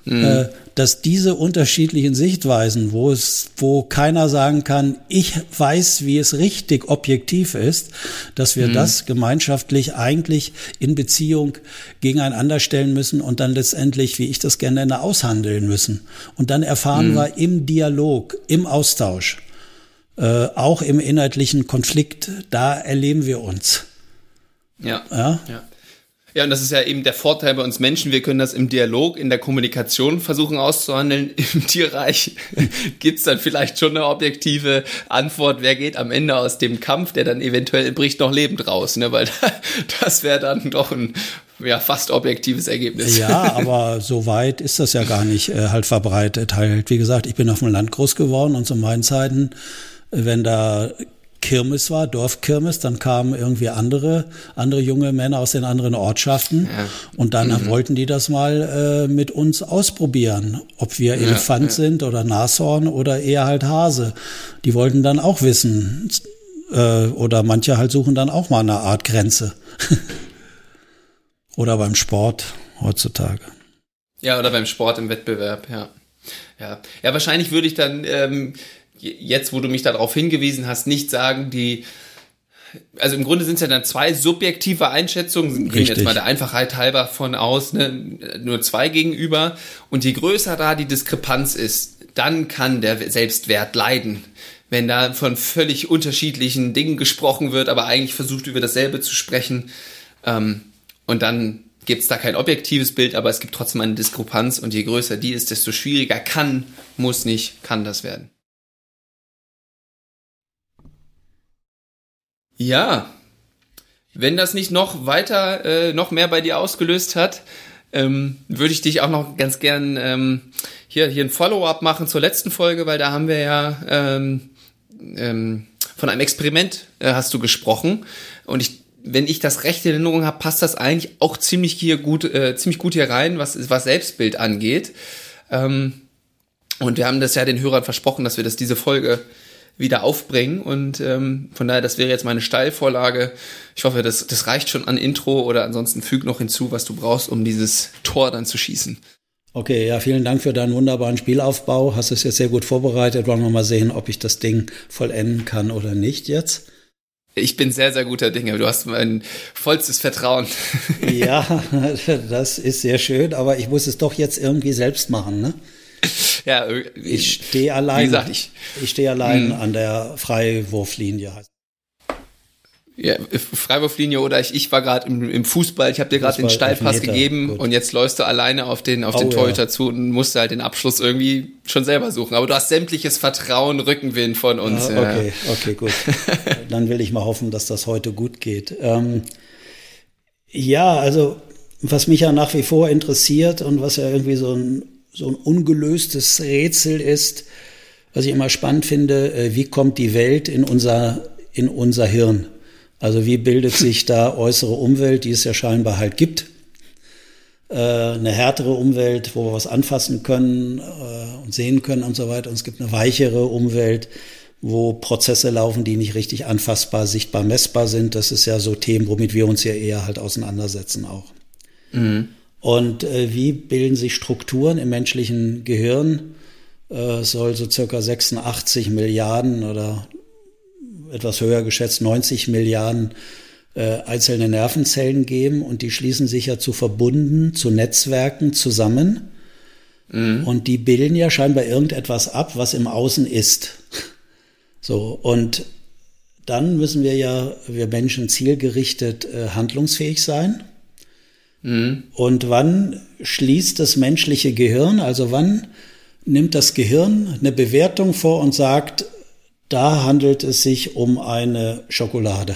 Mhm. Äh, dass diese unterschiedlichen Sichtweisen, wo es, wo keiner sagen kann, ich weiß, wie es richtig objektiv ist, dass wir mhm. das gemeinschaftlich eigentlich in Beziehung gegeneinander stellen müssen und dann letztendlich, wie ich das gerne nenne, aushandeln müssen. Und dann erfahren mhm. wir im Dialog, im Austausch, äh, auch im inhaltlichen Konflikt, da erleben wir uns. Ja. ja? ja. Ja, und das ist ja eben der Vorteil bei uns Menschen. Wir können das im Dialog, in der Kommunikation versuchen auszuhandeln. Im Tierreich gibt's dann vielleicht schon eine objektive Antwort, wer geht am Ende aus dem Kampf, der dann eventuell bricht noch lebend raus, ne? weil das wäre dann doch ein ja, fast objektives Ergebnis. Ja, aber so weit ist das ja gar nicht äh, halt verbreitet. Halt, wie gesagt, ich bin auf dem Land groß geworden und zu meinen Zeiten, wenn da Kirmes war, Dorfkirmes, dann kamen irgendwie andere, andere junge Männer aus den anderen Ortschaften ja. und dann mhm. wollten die das mal äh, mit uns ausprobieren, ob wir ja, Elefant ja. sind oder Nashorn oder eher halt Hase. Die wollten dann auch wissen äh, oder manche halt suchen dann auch mal eine Art Grenze. oder beim Sport heutzutage. Ja, oder beim Sport im Wettbewerb, ja. Ja, ja wahrscheinlich würde ich dann ähm, jetzt, wo du mich darauf hingewiesen hast, nicht sagen, die also im Grunde sind es ja dann zwei subjektive Einschätzungen, gehen jetzt mal der Einfachheit halber von aus, ne, nur zwei gegenüber. Und je größer da die Diskrepanz ist, dann kann der Selbstwert leiden. wenn da von völlig unterschiedlichen Dingen gesprochen wird, aber eigentlich versucht über dasselbe zu sprechen. Ähm, und dann gibt es da kein objektives Bild, aber es gibt trotzdem eine Diskrepanz und je größer die ist, desto schwieriger kann, muss nicht, kann das werden. Ja, wenn das nicht noch weiter, äh, noch mehr bei dir ausgelöst hat, ähm, würde ich dich auch noch ganz gern ähm, hier, hier ein Follow-up machen zur letzten Folge, weil da haben wir ja ähm, ähm, von einem Experiment äh, hast du gesprochen und ich wenn ich das rechte Erinnerung habe, passt das eigentlich auch ziemlich hier gut, äh, ziemlich gut hier rein, was, was Selbstbild angeht. Ähm, und wir haben das ja den Hörern versprochen, dass wir das diese Folge wieder aufbringen. Und ähm, von daher, das wäre jetzt meine Steilvorlage. Ich hoffe, das, das reicht schon an Intro oder ansonsten füg noch hinzu, was du brauchst, um dieses Tor dann zu schießen. Okay, ja, vielen Dank für deinen wunderbaren Spielaufbau. Hast es jetzt sehr gut vorbereitet. Wollen wir mal sehen, ob ich das Ding vollenden kann oder nicht jetzt. Ich bin sehr, sehr guter Dinge. Du hast mein vollstes Vertrauen. ja, das ist sehr schön, aber ich muss es doch jetzt irgendwie selbst machen, ne? Ja, äh, ich stehe allein. Wie gesagt, ich, ich stehe allein hm. an der Freiwurflinie. Ja, Freiwurflinie oder ich, ich war gerade im, im, Fußball, ich habe dir gerade den Steilpass gegeben Gut. und jetzt läufst du alleine auf den auf oh, den Torhüter ja. zu und musst halt den Abschluss irgendwie schon selber suchen. Aber du hast sämtliches Vertrauen, Rückenwind von uns. Ja, okay, ja. okay, gut. Dann will ich mal hoffen, dass das heute gut geht. Ähm, ja, also was mich ja nach wie vor interessiert und was ja irgendwie so ein so ein ungelöstes Rätsel ist, was ich immer spannend finde, äh, wie kommt die Welt in unser, in unser Hirn? Also wie bildet sich da äußere Umwelt, die es ja scheinbar halt gibt? Äh, eine härtere Umwelt, wo wir was anfassen können äh, und sehen können und so weiter. Und es gibt eine weichere Umwelt, wo Prozesse laufen, die nicht richtig anfassbar, sichtbar, messbar sind. Das ist ja so Themen, womit wir uns ja eher halt auseinandersetzen auch. Mhm. Und äh, wie bilden sich Strukturen im menschlichen Gehirn? Äh, soll so circa 86 Milliarden oder etwas höher geschätzt 90 Milliarden äh, einzelne Nervenzellen geben und die schließen sich ja zu Verbunden, zu Netzwerken zusammen. Mhm. Und die bilden ja scheinbar irgendetwas ab, was im Außen ist. So, und dann müssen wir ja, wir Menschen zielgerichtet äh, handlungsfähig sein. Mhm. Und wann schließt das menschliche Gehirn, also wann nimmt das Gehirn eine Bewertung vor und sagt, da handelt es sich um eine Schokolade.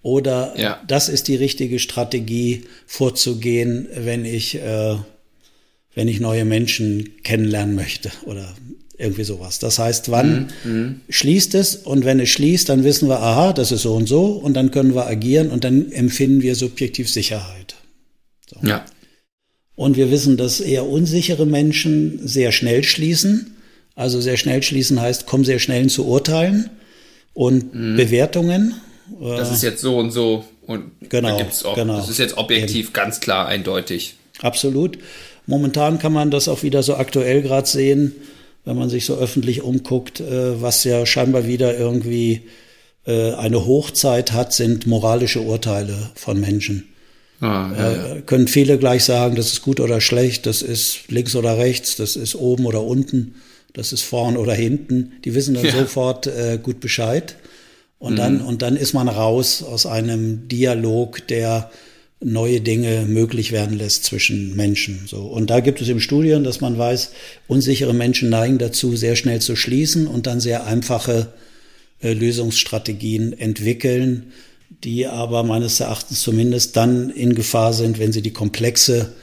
Oder ja. das ist die richtige Strategie vorzugehen, wenn ich, äh, wenn ich neue Menschen kennenlernen möchte oder irgendwie sowas. Das heißt, wann mhm. schließt es und wenn es schließt, dann wissen wir, aha, das ist so und so und dann können wir agieren und dann empfinden wir subjektiv Sicherheit. So. Ja. Und wir wissen, dass eher unsichere Menschen sehr schnell schließen. Also sehr schnell schließen heißt, kommen sehr schnell zu Urteilen und mhm. Bewertungen. Das ist jetzt so und so und genau, da gibt's auch, genau. das ist jetzt objektiv Eben. ganz klar eindeutig. Absolut. Momentan kann man das auch wieder so aktuell gerade sehen, wenn man sich so öffentlich umguckt, äh, was ja scheinbar wieder irgendwie äh, eine Hochzeit hat, sind moralische Urteile von Menschen. Ah, ja, ja. Äh, können viele gleich sagen, das ist gut oder schlecht, das ist links oder rechts, das ist oben oder unten, das ist vorn oder hinten. Die wissen dann ja. sofort äh, gut Bescheid. Und mhm. dann, und dann ist man raus aus einem Dialog, der neue Dinge möglich werden lässt zwischen Menschen. So. Und da gibt es im Studien, dass man weiß, unsichere Menschen neigen dazu, sehr schnell zu schließen und dann sehr einfache äh, Lösungsstrategien entwickeln, die aber meines Erachtens zumindest dann in Gefahr sind, wenn sie die komplexe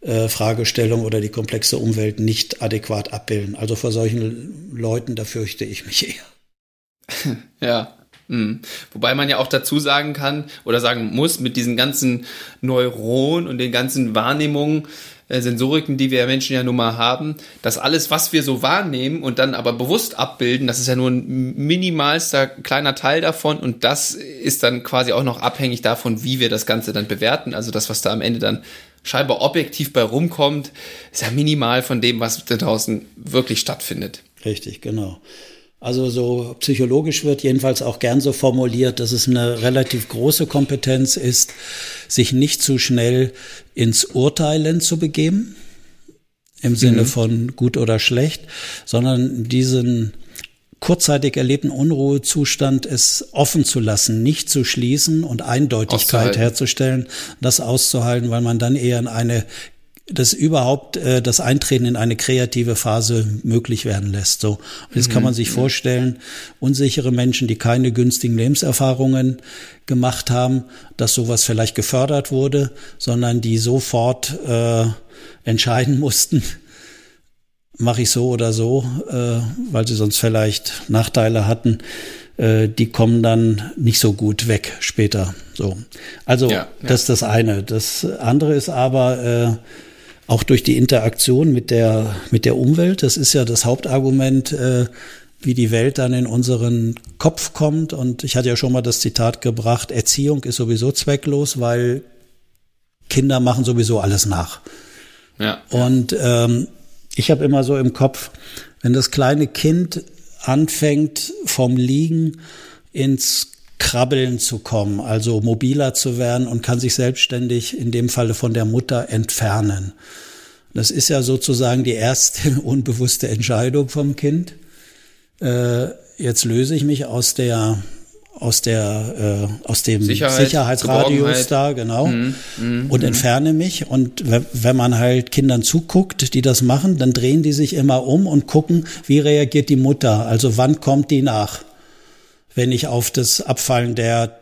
äh, Fragestellung oder die komplexe Umwelt nicht adäquat abbilden. Also vor solchen Leuten, da fürchte ich mich eher. Ja. Mhm. Wobei man ja auch dazu sagen kann oder sagen muss, mit diesen ganzen Neuronen und den ganzen Wahrnehmungen, äh, Sensoriken, die wir Menschen ja nun mal haben, dass alles, was wir so wahrnehmen und dann aber bewusst abbilden, das ist ja nur ein minimalster kleiner Teil davon und das ist dann quasi auch noch abhängig davon, wie wir das Ganze dann bewerten. Also das, was da am Ende dann scheinbar objektiv bei rumkommt, ist ja minimal von dem, was da draußen wirklich stattfindet. Richtig, genau. Also so psychologisch wird jedenfalls auch gern so formuliert, dass es eine relativ große Kompetenz ist, sich nicht zu schnell ins Urteilen zu begeben, im Sinne mhm. von gut oder schlecht, sondern diesen kurzzeitig erlebten Unruhezustand es offen zu lassen, nicht zu schließen und Eindeutigkeit herzustellen, das auszuhalten, weil man dann eher in eine das überhaupt äh, das Eintreten in eine kreative Phase möglich werden lässt. So, und jetzt kann man sich mhm. vorstellen, unsichere Menschen, die keine günstigen Lebenserfahrungen gemacht haben, dass sowas vielleicht gefördert wurde, sondern die sofort äh, entscheiden mussten, mache ich so oder so, äh, weil sie sonst vielleicht Nachteile hatten, äh, die kommen dann nicht so gut weg später. So, also ja, ja. das ist das eine. Das andere ist aber äh, auch durch die Interaktion mit der mit der Umwelt. Das ist ja das Hauptargument. Äh, wie die Welt dann in unseren Kopf kommt. Und ich hatte ja schon mal das Zitat gebracht, Erziehung ist sowieso zwecklos, weil Kinder machen sowieso alles nach. Ja. Und ähm, ich habe immer so im Kopf, wenn das kleine Kind anfängt vom Liegen ins Krabbeln zu kommen, also mobiler zu werden und kann sich selbstständig in dem Falle von der Mutter entfernen. Das ist ja sozusagen die erste unbewusste Entscheidung vom Kind. Äh, jetzt löse ich mich aus der aus der äh, aus dem Sicherheit, Sicherheitsradius da genau mhm, mh, und mh. entferne mich und wenn man halt Kindern zuguckt, die das machen, dann drehen die sich immer um und gucken, wie reagiert die Mutter, also wann kommt die nach, wenn ich auf das Abfallen der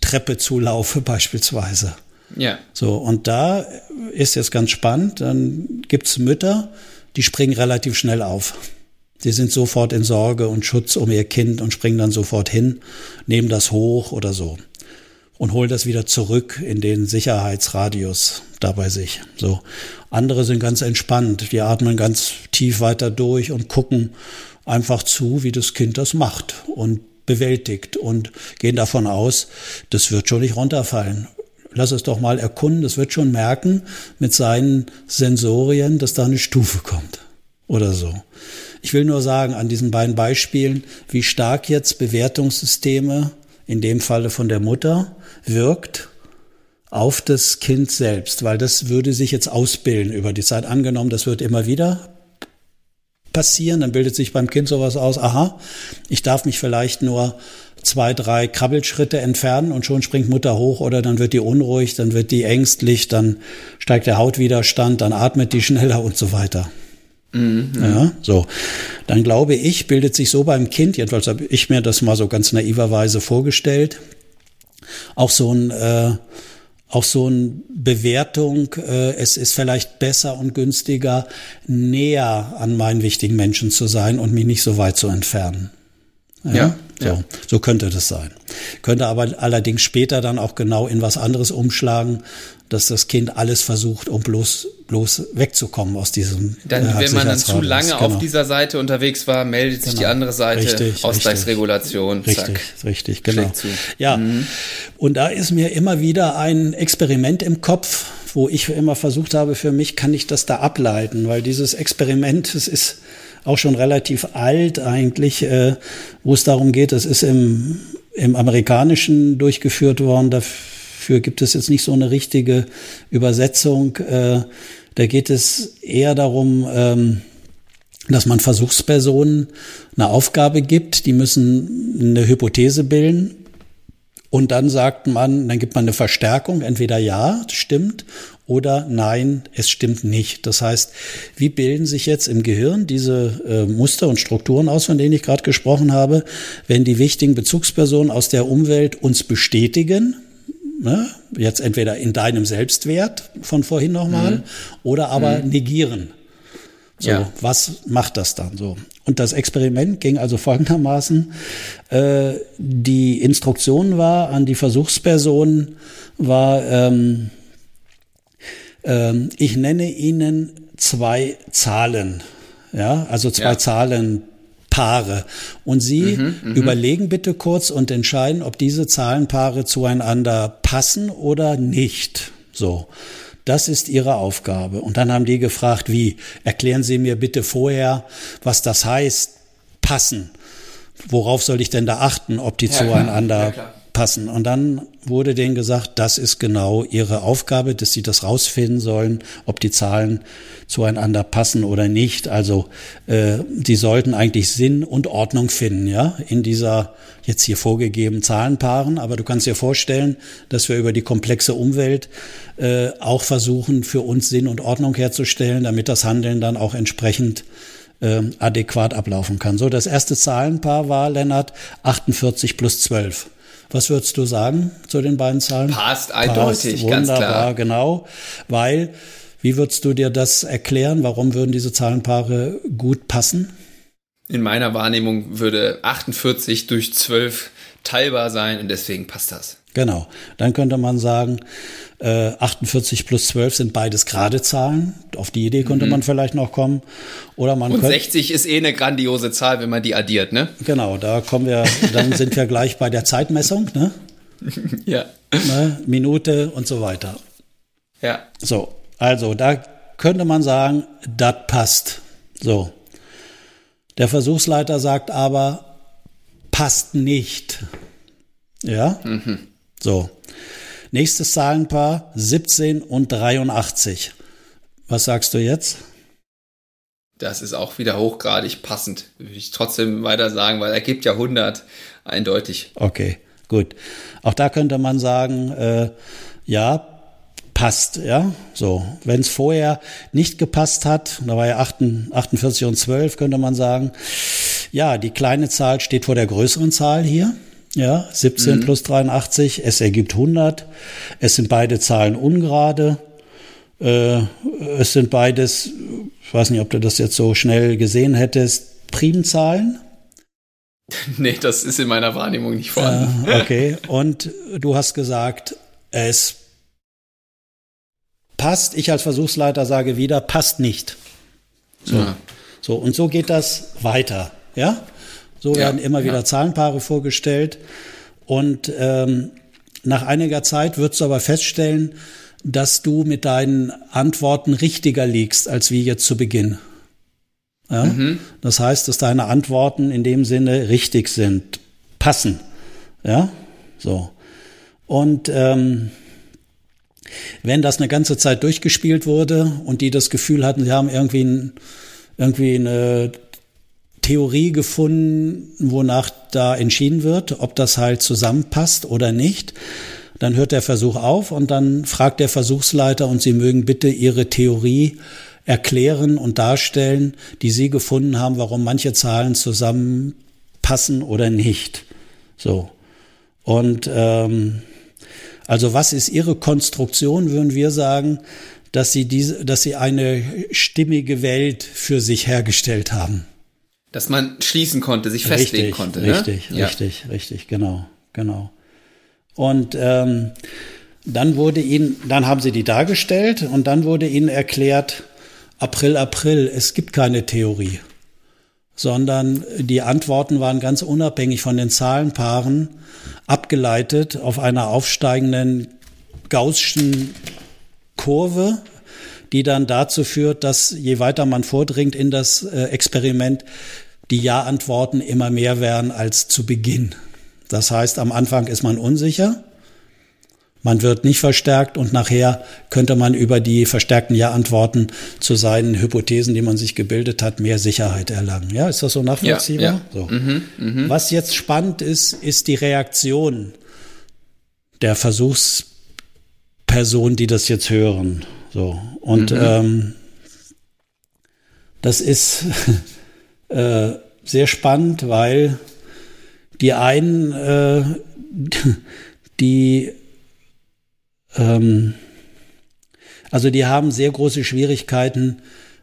Treppe zulaufe beispielsweise. Ja. So und da ist jetzt ganz spannend, dann gibt's Mütter, die springen relativ schnell auf. Sie sind sofort in Sorge und Schutz um ihr Kind und springen dann sofort hin, nehmen das hoch oder so und holen das wieder zurück in den Sicherheitsradius da bei sich. So. Andere sind ganz entspannt, die atmen ganz tief weiter durch und gucken einfach zu, wie das Kind das macht und bewältigt und gehen davon aus, das wird schon nicht runterfallen. Lass es doch mal erkunden, das wird schon merken mit seinen Sensorien, dass da eine Stufe kommt oder so. Ich will nur sagen an diesen beiden Beispielen, wie stark jetzt Bewertungssysteme, in dem Falle von der Mutter, wirkt auf das Kind selbst, weil das würde sich jetzt ausbilden über die Zeit. Angenommen, das wird immer wieder passieren, dann bildet sich beim Kind sowas aus, aha, ich darf mich vielleicht nur zwei, drei Krabbelschritte entfernen und schon springt Mutter hoch oder dann wird die unruhig, dann wird die ängstlich, dann steigt der Hautwiderstand, dann atmet die schneller und so weiter. Mhm. Ja, so. Dann glaube ich, bildet sich so beim Kind, jedenfalls habe ich mir das mal so ganz naiverweise vorgestellt, auch so ein, äh, auch so ein Bewertung, äh, es ist vielleicht besser und günstiger, näher an meinen wichtigen Menschen zu sein und mich nicht so weit zu entfernen. Ja, ja, so, ja. so könnte das sein. Könnte aber allerdings später dann auch genau in was anderes umschlagen, dass das Kind alles versucht, um bloß, bloß wegzukommen aus diesem. Dann, äh, wenn man dann zu lange genau. auf dieser Seite unterwegs war, meldet sich genau. die andere Seite. Richtig, Ausgleichsregulation. Richtig, zack. richtig, genau. Ja. Mhm. Und da ist mir immer wieder ein Experiment im Kopf, wo ich immer versucht habe, für mich kann ich das da ableiten, weil dieses Experiment, es ist auch schon relativ alt eigentlich, äh, wo es darum geht, das ist im, im Amerikanischen durchgeführt worden, dafür gibt es jetzt nicht so eine richtige Übersetzung. Äh, da geht es eher darum, ähm, dass man Versuchspersonen eine Aufgabe gibt, die müssen eine Hypothese bilden und dann sagt man, dann gibt man eine Verstärkung, entweder ja, stimmt, oder nein, es stimmt nicht. Das heißt, wie bilden sich jetzt im Gehirn diese äh, Muster und Strukturen aus, von denen ich gerade gesprochen habe, wenn die wichtigen Bezugspersonen aus der Umwelt uns bestätigen, ne, jetzt entweder in deinem Selbstwert von vorhin nochmal, mhm. oder aber mhm. negieren. So, ja. was macht das dann so? Und das Experiment ging also folgendermaßen. Äh, die Instruktion war an die Versuchspersonen, war, ähm, ähm, ich nenne Ihnen zwei Zahlen, ja, also zwei ja. Zahlenpaare. Und Sie mhm, mhm, überlegen bitte kurz und entscheiden, ob diese Zahlenpaare zueinander passen oder nicht. So. Das ist Ihre Aufgabe. Und dann haben die gefragt, wie? Erklären Sie mir bitte vorher, was das heißt, passen. Worauf soll ich denn da achten, ob die ja, zueinander ja, passen. Und dann wurde denen gesagt, das ist genau ihre Aufgabe, dass sie das rausfinden sollen, ob die Zahlen zueinander passen oder nicht. Also äh, die sollten eigentlich Sinn und Ordnung finden, ja, in dieser jetzt hier vorgegebenen Zahlenpaaren. Aber du kannst dir vorstellen, dass wir über die komplexe Umwelt äh, auch versuchen, für uns Sinn und Ordnung herzustellen, damit das Handeln dann auch entsprechend äh, adäquat ablaufen kann. So, das erste Zahlenpaar war, Lennart, 48 plus 12. Was würdest du sagen zu den beiden Zahlen? Passt eindeutig, Passt, wunderbar, ganz klar. genau. Weil, wie würdest du dir das erklären? Warum würden diese Zahlenpaare gut passen? In meiner Wahrnehmung würde 48 durch 12 teilbar sein und deswegen passt das. Genau. Dann könnte man sagen, äh, 48 plus 12 sind beides gerade Zahlen. Auf die Idee könnte mhm. man vielleicht noch kommen. Oder man Und 60 ist eh eine grandiose Zahl, wenn man die addiert, ne? Genau, da kommen wir, dann sind wir gleich bei der Zeitmessung, ne? ja. Ne? Minute und so weiter. Ja. So, also da könnte man sagen, das passt. So. Der Versuchsleiter sagt aber, passt nicht. Ja? Mhm. So. Nächstes Zahlenpaar 17 und 83. Was sagst du jetzt? Das ist auch wieder hochgradig passend. Würde ich trotzdem weiter sagen, weil er gibt ja 100 eindeutig. Okay, gut. Auch da könnte man sagen, äh, ja, passt, ja, so. Wenn es vorher nicht gepasst hat, da war ja 48 und 12, könnte man sagen, ja, die kleine Zahl steht vor der größeren Zahl hier. Ja, 17 mhm. plus 83, es ergibt 100. Es sind beide Zahlen ungerade. Äh, es sind beides, ich weiß nicht, ob du das jetzt so schnell gesehen hättest, Primzahlen. Nee, das ist in meiner Wahrnehmung nicht vorhanden. Äh, okay, und du hast gesagt, es passt. Ich als Versuchsleiter sage wieder, passt nicht. So, ja. so und so geht das weiter. Ja, so werden ja, immer wieder ja. Zahlenpaare vorgestellt. Und ähm, nach einiger Zeit wirst du aber feststellen, dass du mit deinen Antworten richtiger liegst, als wie jetzt zu Beginn. Ja? Mhm. Das heißt, dass deine Antworten in dem Sinne richtig sind, passen. Ja, so. Und ähm, wenn das eine ganze Zeit durchgespielt wurde und die das Gefühl hatten, sie haben irgendwie, ein, irgendwie eine Theorie gefunden, wonach da entschieden wird, ob das halt zusammenpasst oder nicht. Dann hört der Versuch auf und dann fragt der Versuchsleiter und Sie mögen bitte Ihre Theorie erklären und darstellen, die Sie gefunden haben, warum manche Zahlen zusammenpassen oder nicht. So. Und ähm, also was ist Ihre Konstruktion, würden wir sagen, dass Sie diese, dass Sie eine stimmige Welt für sich hergestellt haben. Dass man schließen konnte, sich festlegen richtig, konnte. Richtig, ne? richtig, ja. richtig, genau, genau. Und ähm, dann wurde ihnen, dann haben sie die dargestellt und dann wurde ihnen erklärt, April, April, es gibt keine Theorie, sondern die Antworten waren ganz unabhängig von den Zahlenpaaren abgeleitet auf einer aufsteigenden Gaußschen Kurve, die dann dazu führt, dass je weiter man vordringt in das äh, Experiment, die Ja-Antworten immer mehr werden als zu Beginn. Das heißt, am Anfang ist man unsicher, man wird nicht verstärkt und nachher könnte man über die verstärkten Ja-Antworten zu seinen Hypothesen, die man sich gebildet hat, mehr Sicherheit erlangen. Ja, ist das so nachvollziehbar? Ja, ja. So. Mhm, mh. Was jetzt spannend ist, ist die Reaktion der Versuchspersonen, die das jetzt hören. So. Und mhm. ähm, das ist äh, sehr spannend, weil die einen, äh, die ähm, also die haben sehr große Schwierigkeiten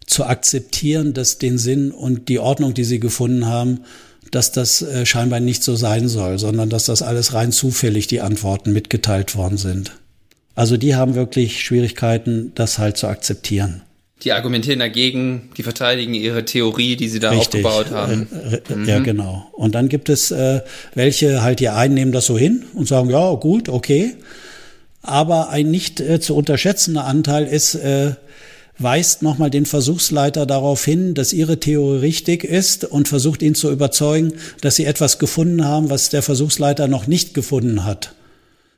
zu akzeptieren, dass den Sinn und die Ordnung, die sie gefunden haben, dass das äh, scheinbar nicht so sein soll, sondern dass das alles rein zufällig die Antworten mitgeteilt worden sind. Also die haben wirklich Schwierigkeiten, das halt zu akzeptieren. Die argumentieren dagegen, die verteidigen ihre Theorie, die sie da Richtig. aufgebaut haben. Mhm. Ja, genau. Und dann gibt es äh, welche, halt die einen nehmen das so hin und sagen, ja, gut, okay. Aber ein nicht äh, zu unterschätzender Anteil ist, äh, weist nochmal den Versuchsleiter darauf hin, dass ihre Theorie richtig ist und versucht ihn zu überzeugen, dass sie etwas gefunden haben, was der Versuchsleiter noch nicht gefunden hat,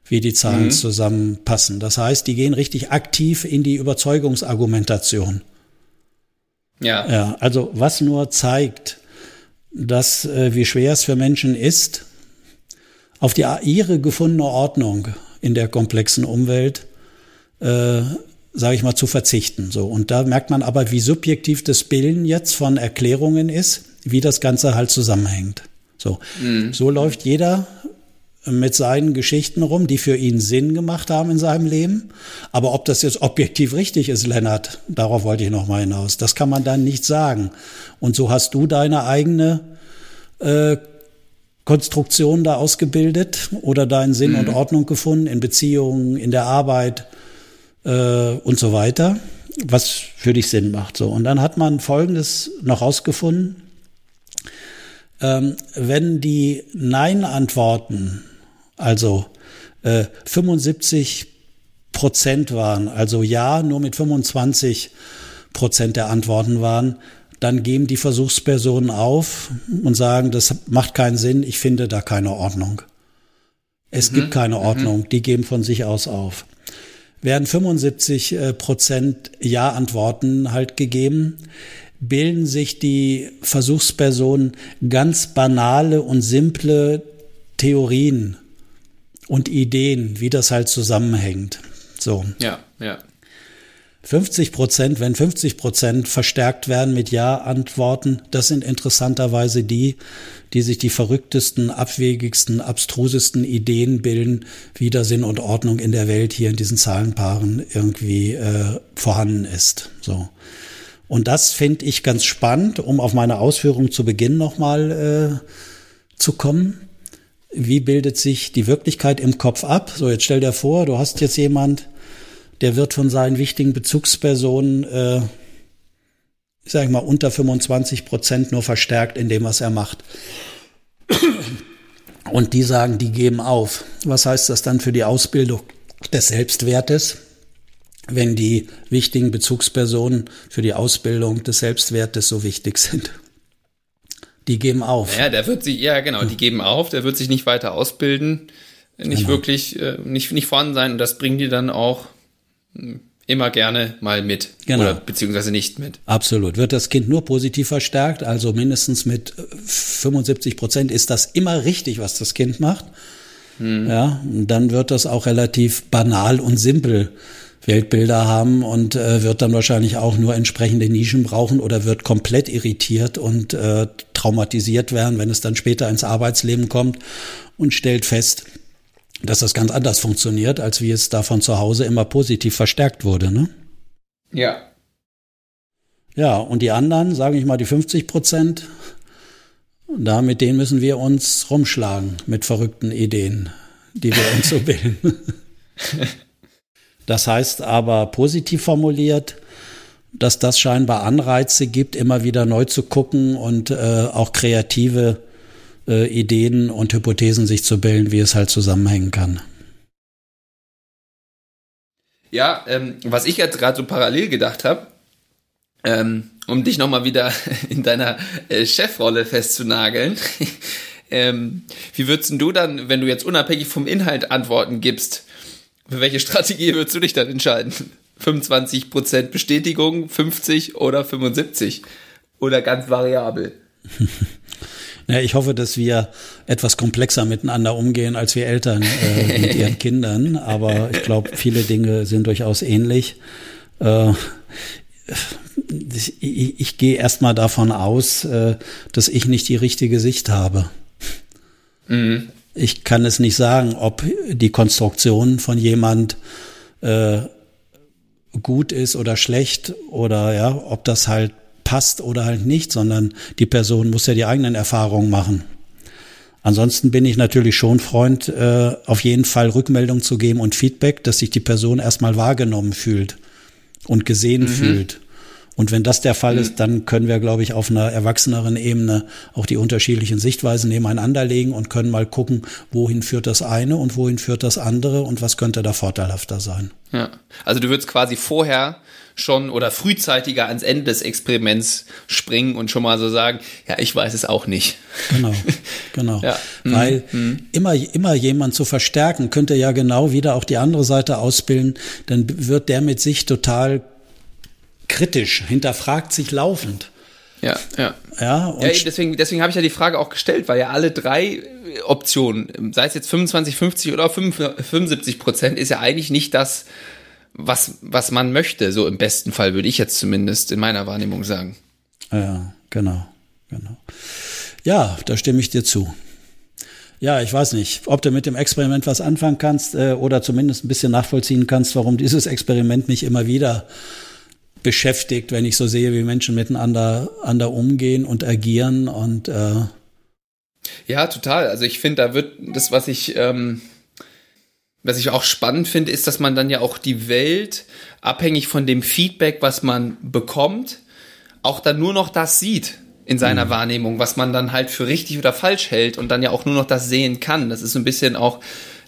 wie die Zahlen mhm. zusammenpassen. Das heißt, die gehen richtig aktiv in die Überzeugungsargumentation. Ja. Ja, also was nur zeigt, dass äh, wie schwer es für Menschen ist, auf die ihre gefundene Ordnung in der komplexen Umwelt äh, sage ich mal, zu verzichten. So und da merkt man aber, wie subjektiv das Bilden jetzt von Erklärungen ist, wie das Ganze halt zusammenhängt. So, mhm. so läuft jeder mit seinen Geschichten rum, die für ihn Sinn gemacht haben in seinem Leben. Aber ob das jetzt objektiv richtig ist, Lennart, darauf wollte ich noch mal hinaus. Das kann man dann nicht sagen. Und so hast du deine eigene äh, Konstruktion da ausgebildet oder deinen Sinn mhm. und Ordnung gefunden in Beziehungen, in der Arbeit, äh, und so weiter, was für dich Sinn macht. So. Und dann hat man Folgendes noch rausgefunden. Ähm, wenn die Nein-Antworten, also äh, 75 Prozent waren, also Ja nur mit 25 Prozent der Antworten waren, dann geben die Versuchspersonen auf und sagen, das macht keinen Sinn, ich finde da keine Ordnung. Es mhm. gibt keine mhm. Ordnung, mhm. die geben von sich aus auf werden 75 äh, Prozent Ja-Antworten halt gegeben, bilden sich die Versuchspersonen ganz banale und simple Theorien und Ideen, wie das halt zusammenhängt. So. Ja, ja. 50 Prozent, wenn 50 Prozent verstärkt werden mit Ja-Antworten, das sind interessanterweise die, die sich die verrücktesten, abwegigsten, abstrusesten Ideen bilden, wie da Sinn und Ordnung in der Welt hier in diesen Zahlenpaaren irgendwie äh, vorhanden ist. So. Und das finde ich ganz spannend, um auf meine Ausführungen zu Beginn nochmal äh, zu kommen. Wie bildet sich die Wirklichkeit im Kopf ab? So, jetzt stell dir vor, du hast jetzt jemand, der wird von seinen wichtigen Bezugspersonen, äh, ich sage mal, unter 25 Prozent nur verstärkt in dem, was er macht. Und die sagen, die geben auf. Was heißt das dann für die Ausbildung des Selbstwertes? wenn die wichtigen Bezugspersonen für die Ausbildung des Selbstwertes so wichtig sind. Die geben auf. Ja, der wird sich, ja genau, die geben auf, der wird sich nicht weiter ausbilden, nicht genau. wirklich, äh, nicht, nicht vorhanden sein und das bringen die dann auch immer gerne mal mit genau. oder beziehungsweise nicht mit. Absolut. Wird das Kind nur positiv verstärkt, also mindestens mit 75 Prozent ist das immer richtig, was das Kind macht. Hm. Ja, dann wird das auch relativ banal und simpel Weltbilder haben und äh, wird dann wahrscheinlich auch nur entsprechende Nischen brauchen oder wird komplett irritiert und äh, traumatisiert werden, wenn es dann später ins Arbeitsleben kommt und stellt fest, dass das ganz anders funktioniert, als wie es davon zu Hause immer positiv verstärkt wurde, ne? Ja. Ja, und die anderen, sage ich mal, die 50 Prozent, da mit denen müssen wir uns rumschlagen mit verrückten Ideen, die wir uns so bilden. Das heißt aber positiv formuliert, dass das scheinbar Anreize gibt, immer wieder neu zu gucken und äh, auch kreative äh, Ideen und Hypothesen sich zu bilden, wie es halt zusammenhängen kann. Ja, ähm, was ich jetzt gerade so parallel gedacht habe, ähm, um dich nochmal wieder in deiner äh, Chefrolle festzunageln, ähm, wie würdest du dann, wenn du jetzt unabhängig vom Inhalt Antworten gibst, für welche Strategie würdest du dich dann entscheiden? 25% Bestätigung, 50 oder 75? Oder ganz variabel? Ja, ich hoffe, dass wir etwas komplexer miteinander umgehen als wir Eltern äh, mit ihren Kindern. Aber ich glaube, viele Dinge sind durchaus ähnlich. Äh, ich, ich, ich gehe erstmal davon aus, äh, dass ich nicht die richtige Sicht habe. Mhm. Ich kann es nicht sagen, ob die Konstruktion von jemand äh, gut ist oder schlecht oder ja, ob das halt passt oder halt nicht, sondern die Person muss ja die eigenen Erfahrungen machen. Ansonsten bin ich natürlich schon Freund, äh, auf jeden Fall Rückmeldung zu geben und Feedback, dass sich die Person erstmal wahrgenommen fühlt und gesehen mhm. fühlt Und wenn das der Fall mhm. ist, dann können wir, glaube ich, auf einer erwachseneren Ebene auch die unterschiedlichen Sichtweisen nebeneinander legen und können mal gucken, wohin führt das eine und wohin führt das andere und was könnte da vorteilhafter sein. Ja, also du würdest quasi vorher schon oder frühzeitiger ans Ende des Experiments springen und schon mal so sagen, ja, ich weiß es auch nicht. Genau, genau. ja. Weil mhm. immer, immer jemand zu verstärken, könnte ja genau wieder auch die andere Seite ausbilden, dann wird der mit sich total kritisch, hinterfragt sich laufend. Ja, ja. Ja, und ja deswegen, deswegen habe ich ja die Frage auch gestellt, weil ja alle drei Optionen, sei es jetzt 25, 50 oder 75 Prozent, ist ja eigentlich nicht das, was, was man möchte, so im besten Fall, würde ich jetzt zumindest in meiner Wahrnehmung sagen. Ja, genau, genau. Ja, da stimme ich dir zu. Ja, ich weiß nicht, ob du mit dem Experiment was anfangen kannst äh, oder zumindest ein bisschen nachvollziehen kannst, warum dieses Experiment mich immer wieder beschäftigt, wenn ich so sehe, wie Menschen miteinander ander umgehen und agieren und äh ja, total. Also ich finde, da wird das, was ich ähm, was ich auch spannend finde, ist, dass man dann ja auch die Welt, abhängig von dem Feedback, was man bekommt, auch dann nur noch das sieht in seiner mhm. Wahrnehmung, was man dann halt für richtig oder falsch hält und dann ja auch nur noch das sehen kann. Das ist so ein bisschen auch,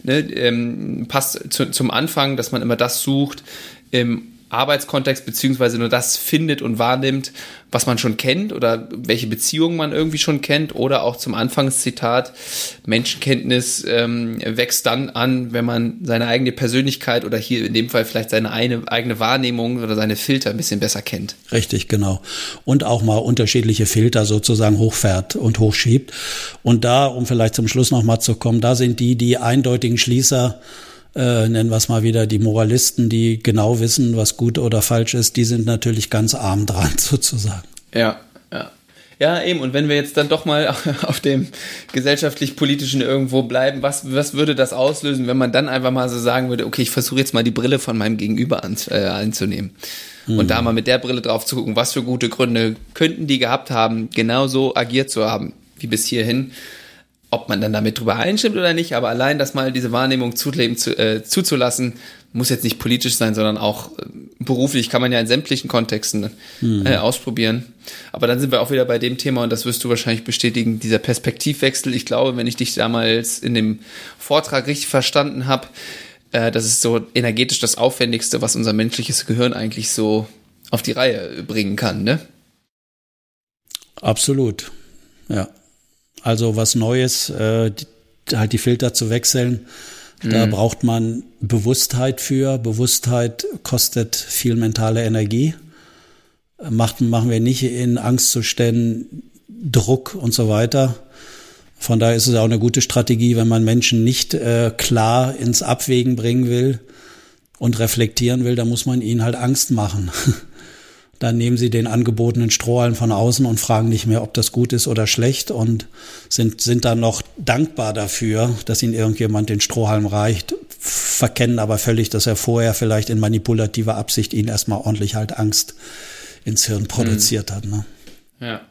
ne, ähm, passt zu, zum Anfang, dass man immer das sucht, im Arbeitskontext beziehungsweise nur das findet und wahrnimmt, was man schon kennt oder welche Beziehungen man irgendwie schon kennt oder auch zum Anfangszitat, Menschenkenntnis ähm, wächst dann an, wenn man seine eigene Persönlichkeit oder hier in dem Fall vielleicht seine eine, eigene Wahrnehmung oder seine Filter ein bisschen besser kennt. Richtig, genau. Und auch mal unterschiedliche Filter sozusagen hochfährt und hochschiebt. Und da, um vielleicht zum Schluss nochmal zu kommen, da sind die, die eindeutigen Schließer, äh, nennen wir es mal wieder, die Moralisten, die genau wissen, was gut oder falsch ist, die sind natürlich ganz arm dran sozusagen. Ja, ja. Ja, eben. Und wenn wir jetzt dann doch mal auf dem gesellschaftlich-politischen irgendwo bleiben, was, was würde das auslösen, wenn man dann einfach mal so sagen würde, okay, ich versuche jetzt mal die Brille von meinem Gegenüber an, äh, einzunehmen. Mhm. Und da mal mit der Brille drauf zu gucken, was für gute Gründe könnten die gehabt haben, genau so agiert zu haben, wie bis hierhin ob man dann damit drüber einstimmt oder nicht, aber allein das mal diese Wahrnehmung zuleben, zu, äh, zuzulassen, muss jetzt nicht politisch sein, sondern auch äh, beruflich kann man ja in sämtlichen Kontexten mhm. äh, ausprobieren. Aber dann sind wir auch wieder bei dem Thema und das wirst du wahrscheinlich bestätigen, dieser Perspektivwechsel. Ich glaube, wenn ich dich damals in dem Vortrag richtig verstanden habe, äh, das ist so energetisch das Aufwendigste, was unser menschliches Gehirn eigentlich so auf die Reihe bringen kann, ne? Absolut, ja. Also was Neues, äh, die, halt die Filter zu wechseln. Da mhm. braucht man Bewusstheit für. Bewusstheit kostet viel mentale Energie. Macht, machen wir nicht in Angstzuständen, Druck und so weiter. Von daher ist es auch eine gute Strategie, wenn man Menschen nicht äh, klar ins Abwägen bringen will und reflektieren will, dann muss man ihnen halt Angst machen. Dann nehmen sie den angebotenen Strohhalm von außen und fragen nicht mehr, ob das gut ist oder schlecht und sind, sind dann noch dankbar dafür, dass ihnen irgendjemand den Strohhalm reicht, verkennen aber völlig, dass er vorher vielleicht in manipulativer Absicht ihnen erstmal ordentlich halt Angst ins Hirn produziert mhm. hat. Ne? Ja.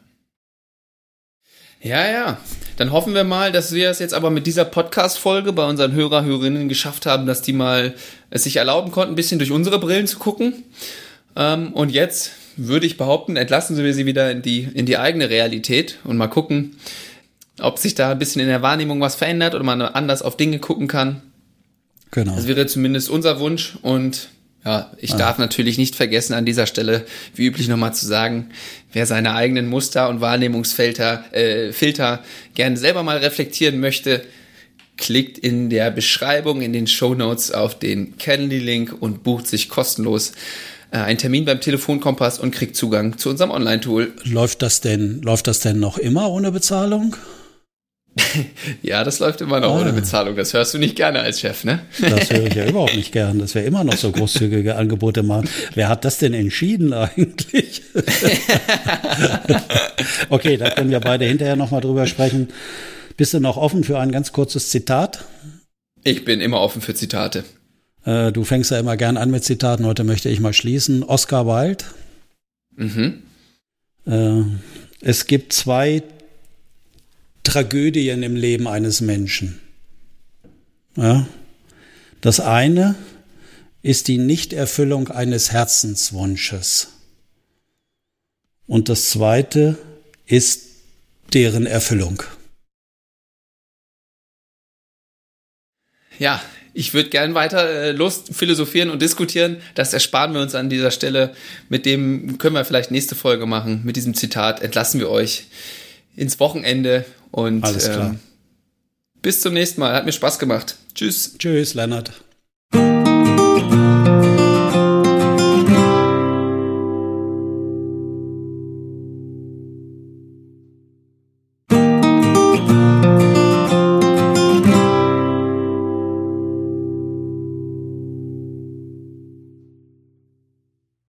Ja, ja. Dann hoffen wir mal, dass wir es jetzt aber mit dieser Podcast-Folge bei unseren Hörer, Hörerinnen geschafft haben, dass die mal es sich erlauben konnten, ein bisschen durch unsere Brillen zu gucken. Ähm, und jetzt würde ich behaupten, entlassen wir sie wieder in die, in die eigene Realität und mal gucken, ob sich da ein bisschen in der Wahrnehmung was verändert oder man anders auf Dinge gucken kann. Genau. Das wäre zumindest unser Wunsch und ja, ich ah. darf natürlich nicht vergessen, an dieser Stelle, wie üblich nochmal zu sagen, wer seine eigenen Muster und Wahrnehmungsfilter äh, Filter gerne selber mal reflektieren möchte, klickt in der Beschreibung in den Show Notes auf den Calendly-Link und bucht sich kostenlos äh, einen Termin beim Telefonkompass und kriegt Zugang zu unserem Online-Tool. Läuft das denn, läuft das denn noch immer ohne Bezahlung? ja, das läuft immer noch ah. ohne Bezahlung. Das hörst du nicht gerne als Chef, ne? Das höre ich ja überhaupt nicht gern, dass wir immer noch so großzügige Angebote machen. Wer hat das denn entschieden eigentlich? okay, da können wir beide hinterher nochmal drüber sprechen. Bist du noch offen für ein ganz kurzes Zitat? Ich bin immer offen für Zitate. Äh, du fängst ja immer gern an mit Zitaten. Heute möchte ich mal schließen. Oscar Wilde. Mhm. Äh, es gibt zwei Tragödien im Leben eines Menschen. Ja? Das eine ist die Nichterfüllung eines Herzenswunsches. Und das zweite ist deren Erfüllung. Ja, ich würde gern weiter äh, Lust philosophieren und diskutieren. Das ersparen wir uns an dieser Stelle. Mit dem können wir vielleicht nächste Folge machen. Mit diesem Zitat entlassen wir euch ins Wochenende und Alles klar. Ähm, bis zum nächsten Mal. Hat mir Spaß gemacht. Tschüss. Tschüss, Lennart.